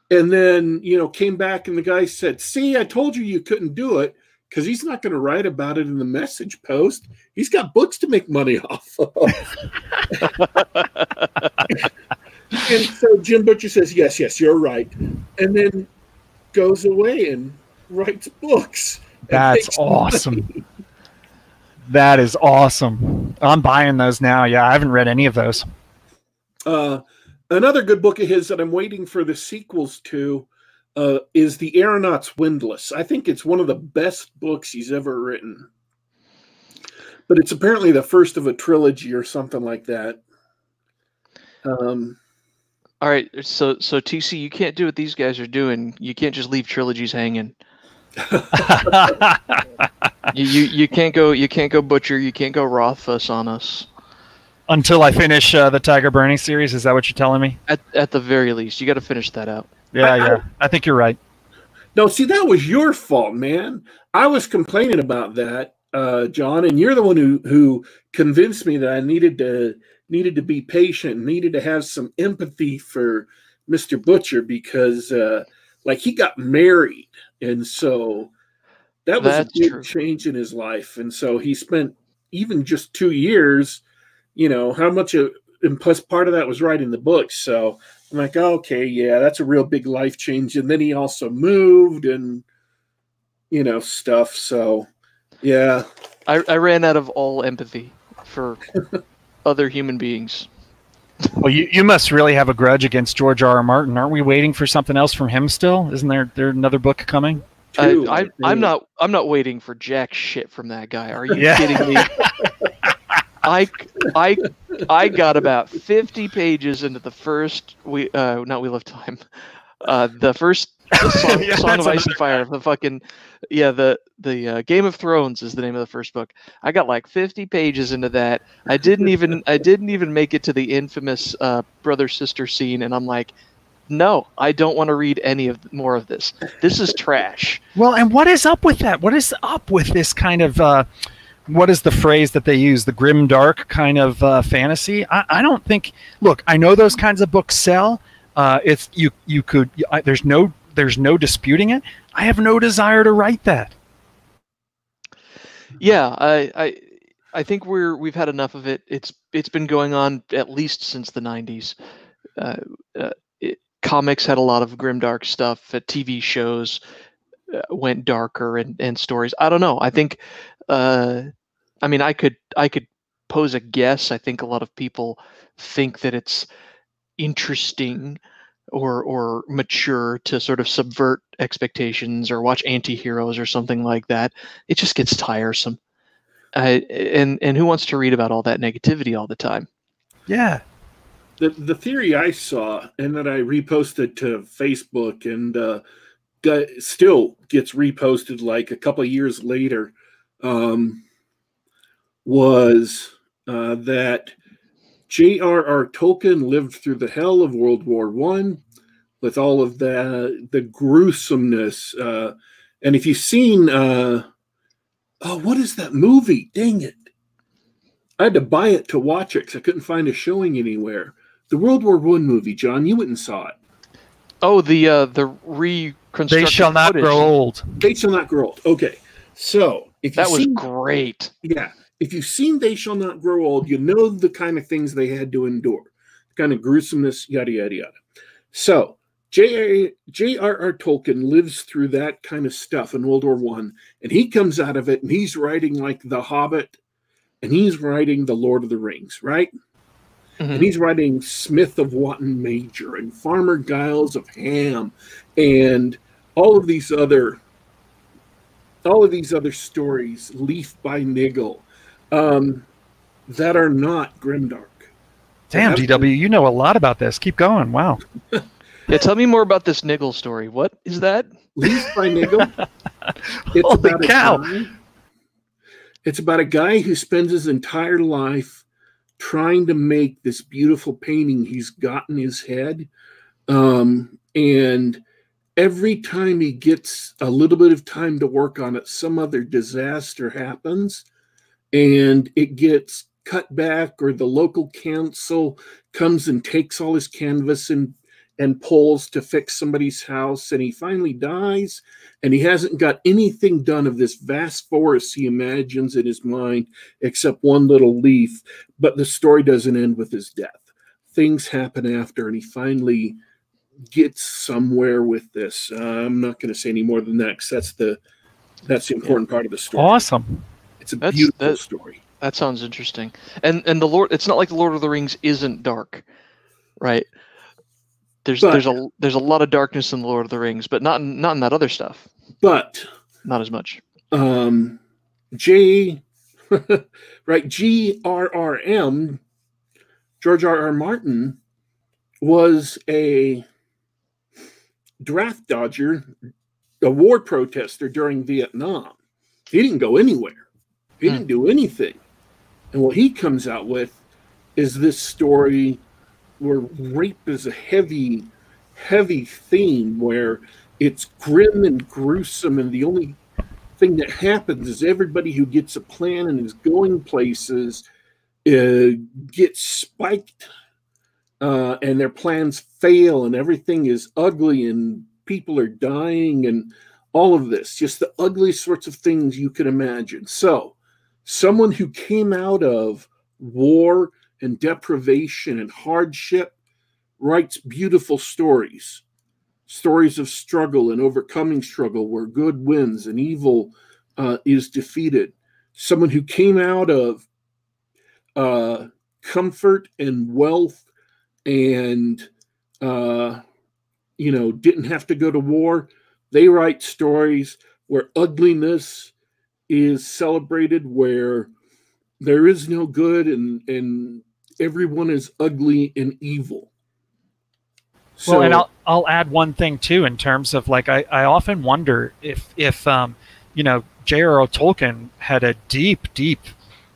And then, you know, came back and the guy said, see, I told you you couldn't do it because he's not going to write about it in the message post. He's got books to make money off of. and so Jim Butcher says, yes, yes, you're right. And then goes away and writes books. That's awesome. That is awesome. I'm buying those now. Yeah, I haven't read any of those. Uh, another good book of his that I'm waiting for the sequels to uh, is The Aeronaut's Windlass. I think it's one of the best books he's ever written. But it's apparently the first of a trilogy or something like that. Um, All right, so so TC, you can't do what these guys are doing. You can't just leave trilogies hanging. You you, you can't go you can't go butcher. You can't go Rothfuss on us. Until I finish uh, the Tiger Burning series, is that what you're telling me? At at the very least, you got to finish that out. Yeah, I- yeah. I think you're right. No, see, that was your fault, man. I was complaining about that, uh, John, and you're the one who who convinced me that I needed to needed to be patient, needed to have some empathy for Mister Butcher because, uh, like, he got married, and so that was That's a big true. change in his life, and so he spent even just two years. You know how much, of, and plus part of that was writing the book, so. I'm like, oh, okay, yeah, that's a real big life change. And then he also moved and, you know, stuff. So, yeah. I I ran out of all empathy for other human beings. Well, you, you must really have a grudge against George R. R. Martin. Aren't we waiting for something else from him still? Isn't there there another book coming? Two, I, I, I'm not. I'm not waiting for jack shit from that guy. Are you Yeah. kidding me? I, I, I got about 50 pages into the first we uh not Wheel of Time, uh the first Song, Yeah, Song of Ice and Fire. The fucking yeah the the uh, Game of Thrones is the name of the first book. I got like 50 pages into that. I didn't even I didn't even make it to the infamous uh, brother sister scene, and I'm like. No, I don't want to read any of more of this. This is trash. Well, and what is up with that? What is up with this kind of uh, what is the phrase that they use? The grim dark kind of uh, fantasy. I, I don't think. Look, I know those kinds of books sell. Uh, it's you. You could. I, there's no. There's no disputing it. I have no desire to write that. Yeah, I, I I think we're we've had enough of it. It's it's been going on at least since the '90s. Uh, uh, it, comics had a lot of grimdark stuff. Uh, TV shows uh, went darker and, and stories. I don't know. I think. Uh, I mean, I could I could pose a guess. I think a lot of people think that it's interesting or or mature to sort of subvert expectations or watch anti-heroes or something like that it just gets tiresome. Uh, and and who wants to read about all that negativity all the time? Yeah. The, the theory I saw and that I reposted to Facebook and uh, got, still gets reposted like a couple of years later um, was uh, that J.R.R. Tolkien lived through the hell of World War One with all of the the gruesomeness. Uh, and if you've seen, uh, oh, what is that movie? Dang it! I had to buy it to watch it because I couldn't find a showing anywhere. The World War One movie, John. You went and saw it. Oh, the uh, the reconstructed. They shall not footage. grow old. They shall not grow old. Okay, so if That you've was seen, great. yeah, if you've seen They Shall Not Grow Old, you know the kind of things they had to endure, the kind of gruesomeness, yada yada yada. So J. J.R.R. Tolkien lives through that kind of stuff in World War One, and he comes out of it, and he's writing like The Hobbit, and he's writing The Lord of the Rings, right? Mhm. and he's writing Smith of Wootton Major and Farmer Giles of Ham and all of these other all of these other stories, Leaf by Niggle, um, that are not grimdark. Damn, Have- GW, you know a lot about this. Keep going. Wow. Yeah, tell me more about this Niggle story. What is that? Leaf by Niggle. It's Holy about a cow. guy- it's about a guy who spends his entire life trying to make this beautiful painting he's got in his head. Um, and every time he gets a little bit of time to work on it, some other disaster happens and it gets cut back, or the local council comes and takes all his canvas and and pulls to fix somebody's house, and he finally dies, and he hasn't got anything done of this vast forest he imagines in his mind except one little leaf. But the story doesn't end with his death. Things happen after, and he finally gets somewhere with this. Uh, I'm not going to say any more than that because that's the that's the important part of the story. Awesome. It's a That's- beautiful that- story. That sounds interesting. And and the Lord, it's not like the Lord of the Rings isn't dark, right? There's But- there's a there's a lot of darkness in the Lord of the Rings, but not in, not in that other stuff. But Not as much. um, J, right, GRRM, George R. R. Martin, was a draft dodger, a war protester during Vietnam. He didn't go anywhere. He Hmm. didn't do anything. And what he comes out with is this story where rape is a heavy, heavy theme where it's grim and gruesome, and the only thing that happens is everybody who gets a plan and is going places uh, gets spiked, uh, and their plans fail, and everything is ugly, and people are dying, and all of this just the ugly sorts of things you can imagine. So, someone who came out of war and deprivation and hardship writes beautiful stories stories of struggle and overcoming struggle where good wins and evil uh, is defeated. Someone who came out of uh, comfort and wealth and, uh, you know, didn't have to go to war. They write stories where ugliness is celebrated, where there is no good and, and everyone is ugly and evil. well, and I'll I'll add one thing too in terms of like I, I often wonder if if um you know J.R.R. Tolkien had a deep deep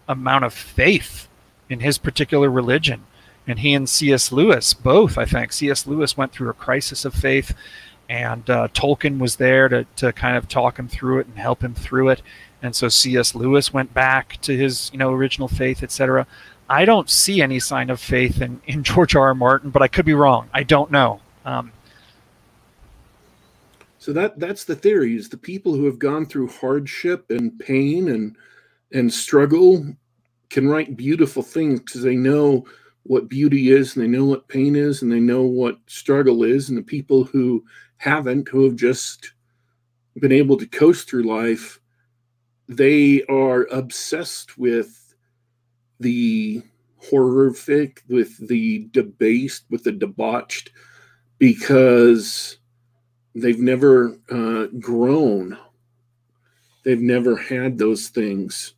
amount of faith in his particular religion, and he and C.S. Lewis both I think C.S. Lewis went through a crisis of faith, and uh, Tolkien was there to to kind of talk him through it and help him through it, and so C.S. Lewis went back to his you know original faith, etc. I don't see any sign of faith in, in George R. R. Martin, but I could be wrong. I don't know. Um, So that that's the theory is the people who have gone through hardship and pain and and struggle can write beautiful things because they know what beauty is and they know what pain is and they know what struggle is and the people who haven't who have just been able to coast through life they are obsessed with the horrific with the debased with the debauched because they've never uh, grown. They've never had those things.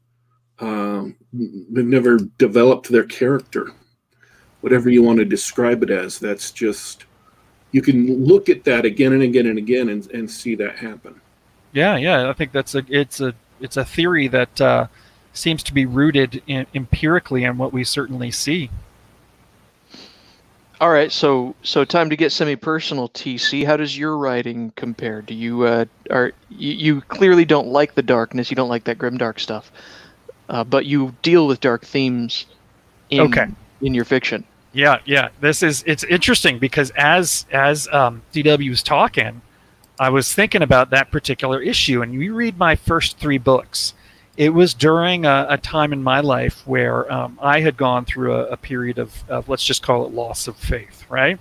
Um, they've never developed their character. Whatever you want to describe it as, that's just, you can look at that again and again and again and, and see that happen. yeah, yeah, I think that's a it's a it's a theory that uh, seems to be rooted in, empirically in what we certainly see. All right, so so time to get semi-personal. TC, how does your writing compare? Do you uh, are you, you clearly don't like the darkness? You don't like that grim dark stuff, uh, but you deal with dark themes in Okay. in your fiction. Yeah, yeah. This is it's interesting because as as um, DW was talking, I was thinking about that particular issue, and you read my first three books. It was during a, a time in my life where um, I had gone through a, a period of, of let's just call it loss of faith, right?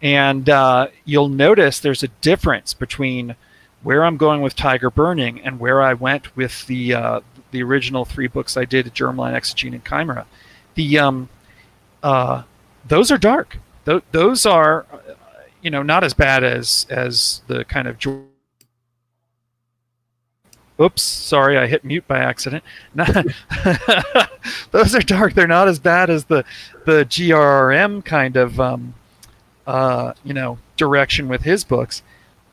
And uh, you'll notice there's a difference between where I'm going with Tiger Burning and where I went with the uh, the original three books I did, Germline, Exogene, and Chimera. The um, uh, those are dark. Th- those are, you know, not as bad as as the kind of. Oops, sorry, I hit mute by accident. those are dark. They're not as bad as the the GRRM kind of, um, uh, you know, direction with his books,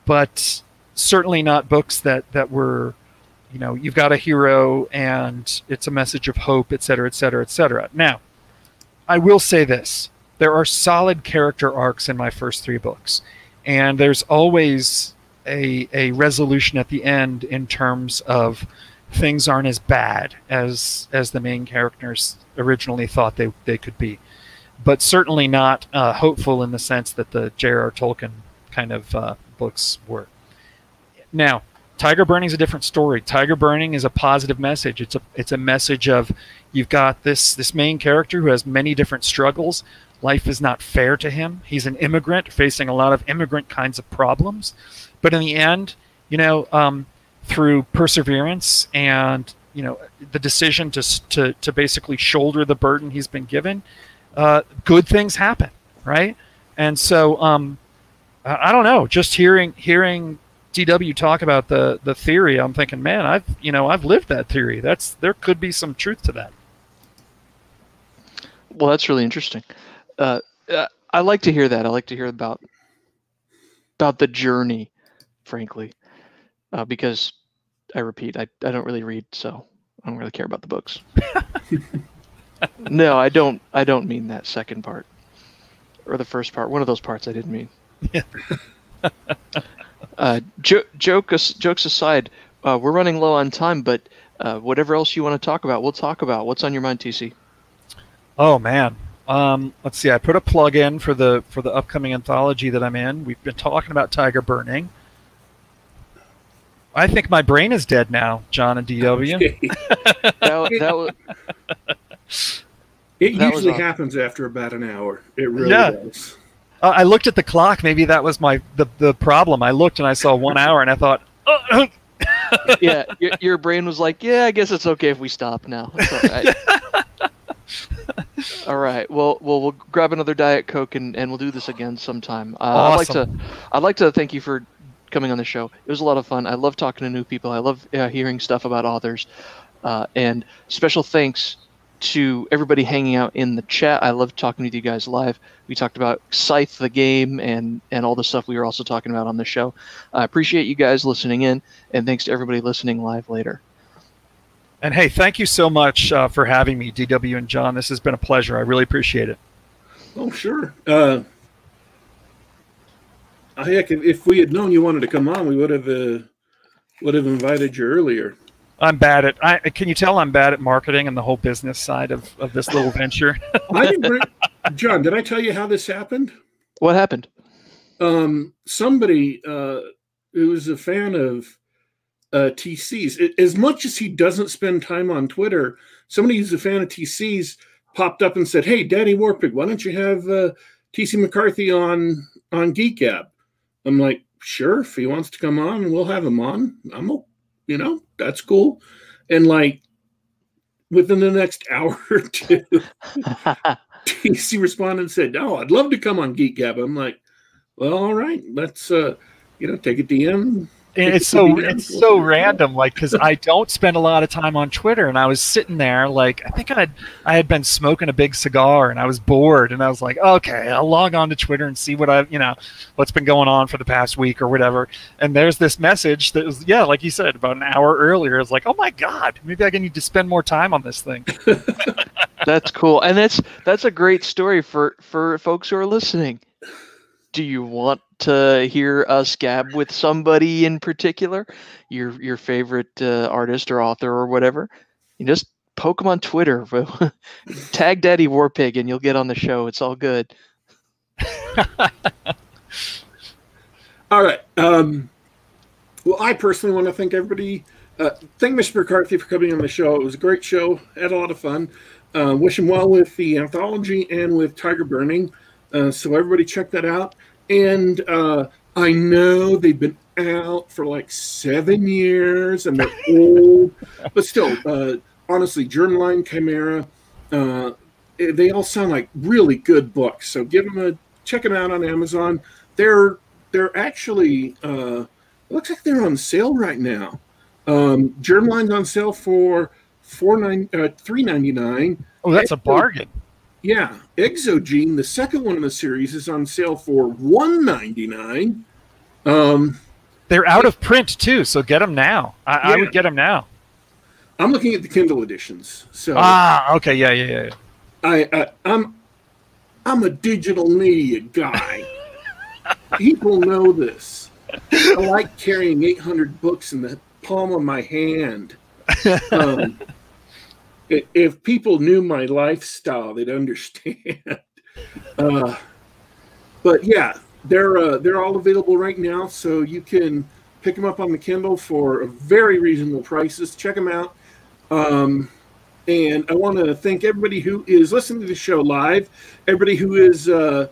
but certainly not books that that were, you know, you've got a hero and it's a message of hope, et cetera, et cetera, et cetera. Now, I will say this: there are solid character arcs in my first three books, and there's always a a resolution at the end in terms of things aren't as bad as as the main characters originally thought they they could be, but certainly not uh, hopeful in the sense that the J.R.R. Tolkien kind of uh, books were. Now, Tiger Burning is a different story. Tiger Burning is a positive message. It's a it's a message of you've got this this main character who has many different struggles. Life is not fair to him. He's an immigrant facing a lot of immigrant kinds of problems, but in the end, you know, um, through perseverance and you know the decision to to to basically shoulder the burden he's been given, uh, good things happen, right? And so, um, I, don't know. Just hearing hearing DW talk about the the theory, I'm thinking, man, I've you know I've lived that theory. That's there could be some truth to that. Well, that's really interesting. Uh, uh, I like to hear that. I like to hear about about the journey, frankly, uh, because I repeat, I, I don't really read, so I don't really care about the books. no, I don't. I don't mean that second part or the first part. One of those parts I didn't mean. Yeah. uh, jo- joke as- jokes aside, uh, we're running low on time, but uh, whatever else you want to talk about, we'll talk about. What's on your mind, TC? Oh man. Um, let's see. I put a plug in for the for the upcoming anthology that I'm in. We've been talking about Tiger Burning. I think my brain is dead now, John and DW. That, that was It That usually awesome. happens after about an hour. It really Yeah. does. Uh, I looked at the clock. Maybe that was my the, the problem. I looked and I saw one hour, and I thought, oh, yeah. Your, your brain was like, yeah, I guess it's okay if we stop now. It's all right. all right. Well, well, we'll grab another diet coke and, and we'll do this again sometime. Uh, I'd like to I'd like to thank you for coming on the show. It was a lot of fun. I love talking to new people. I love uh, hearing stuff about authors. Uh, and special thanks to everybody hanging out in the chat. I love talking with you guys live. We talked about Scythe the game and and all the stuff we were also talking about on the show. I appreciate you guys listening in, and thanks to everybody listening live later. And hey, thank you so much uh, for having me, DW and John. This has been a pleasure. I really appreciate it. Oh, sure. Uh, heck, if, if we had known you wanted to come on, we would have uh, would have invited you earlier. I'm bad at. I can you tell I'm bad at marketing and the whole business side of, of this little venture. I didn't bring, John, did I tell you how this happened? What happened? Um, somebody uh, who was a fan of uh, TC's, as much as he doesn't spend time on Twitter, somebody who's a fan of TC's popped up and said, "Hey, Daddy Warpig, why don't you have uh, TC McCarthy on on Geek Gab?" I'm like, "Sure, if he wants to come on, we'll have him on. I'm, you know, that's cool." And like within the next hour or two, TC responded and said, "Oh, I'd love to come on Geek Gab." I'm like, "Well, all right, let's uh, you know, take a DM." It's so it's so random, like because I don't spend a lot of time on Twitter, and I was sitting there, like I think I had I had been smoking a big cigar, and I was bored, and I was like, okay, I'll log on to Twitter and see what i've you know, what's been going on for the past week or whatever. And there's this message that was, yeah, like you said, about an hour earlier. It's like, oh my god, maybe I need to spend more time on this thing. That's cool, and that's that's a great story for for folks who are listening. Do you want to hear us gab with somebody in particular, your your favorite uh, artist or author or whatever? You just poke them on Twitter, tag Daddy Warpig, and you'll get on the show. It's all good. All right. Um, well, I personally want to thank everybody. Uh, thank Mr. McCarthy for coming on the show. It was a great show. Had a lot of fun. Uh, wish him well with the anthology and with Tiger Burning. Uh, so everybody check that out. And uh, I know they've been out for like seven years and they're old, but still, uh, honestly, Germline Chimera, uh, they all sound like really good books. So give them a check them out on Amazon. They're they're actually uh, it looks like they're on sale right now. Um, Germline's on sale for four nine uh, three ninety nine. Oh, that's a bargain. Yeah, Exogene, the second one in the series, is on sale for one ninety nine. Um, They're out of print too, so get them now. I, I would get them now. I'm looking at the Kindle editions. So Ah, okay, yeah, yeah, yeah. yeah. I, I I'm I'm a digital media guy. People know this. I like carrying 800 books in the palm of my hand. Um, if people knew my lifestyle, they'd understand. Uh, but yeah, they're uh, they're all available right now, so you can pick them up on the Kindle for very reasonable prices. Check them out. Um, and I want to thank everybody who is listening to the show live, everybody who is uh,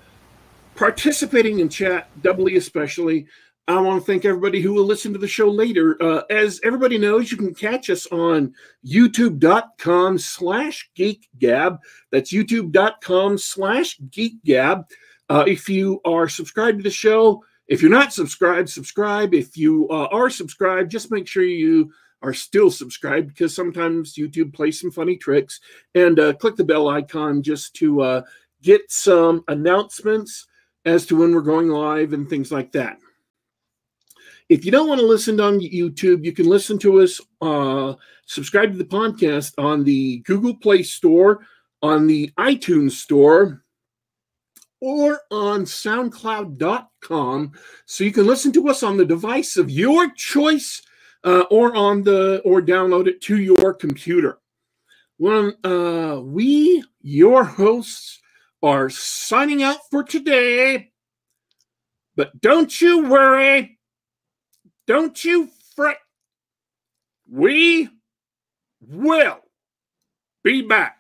participating in chat, doubly especially. I want to thank everybody who will listen to the show later. Uh, as everybody knows, you can catch us on youtube.com slash geekgab. That's youtube.com slash geekgab. Uh, if you are subscribed to the show, if you're not subscribed, subscribe. If you uh, are subscribed, just make sure you are still subscribed because sometimes YouTube plays some funny tricks. And uh, click the bell icon just to uh, get some announcements as to when we're going live and things like that. If you don't want to listen on YouTube, you can listen to us, uh, subscribe to the podcast on the Google Play Store, on the iTunes Store, or on SoundCloud.com. So you can listen to us on the device of your choice, uh, or on the or download it to your computer. When uh, we, your hosts, are signing out for today. But don't you worry. Don't you fret. We will be back.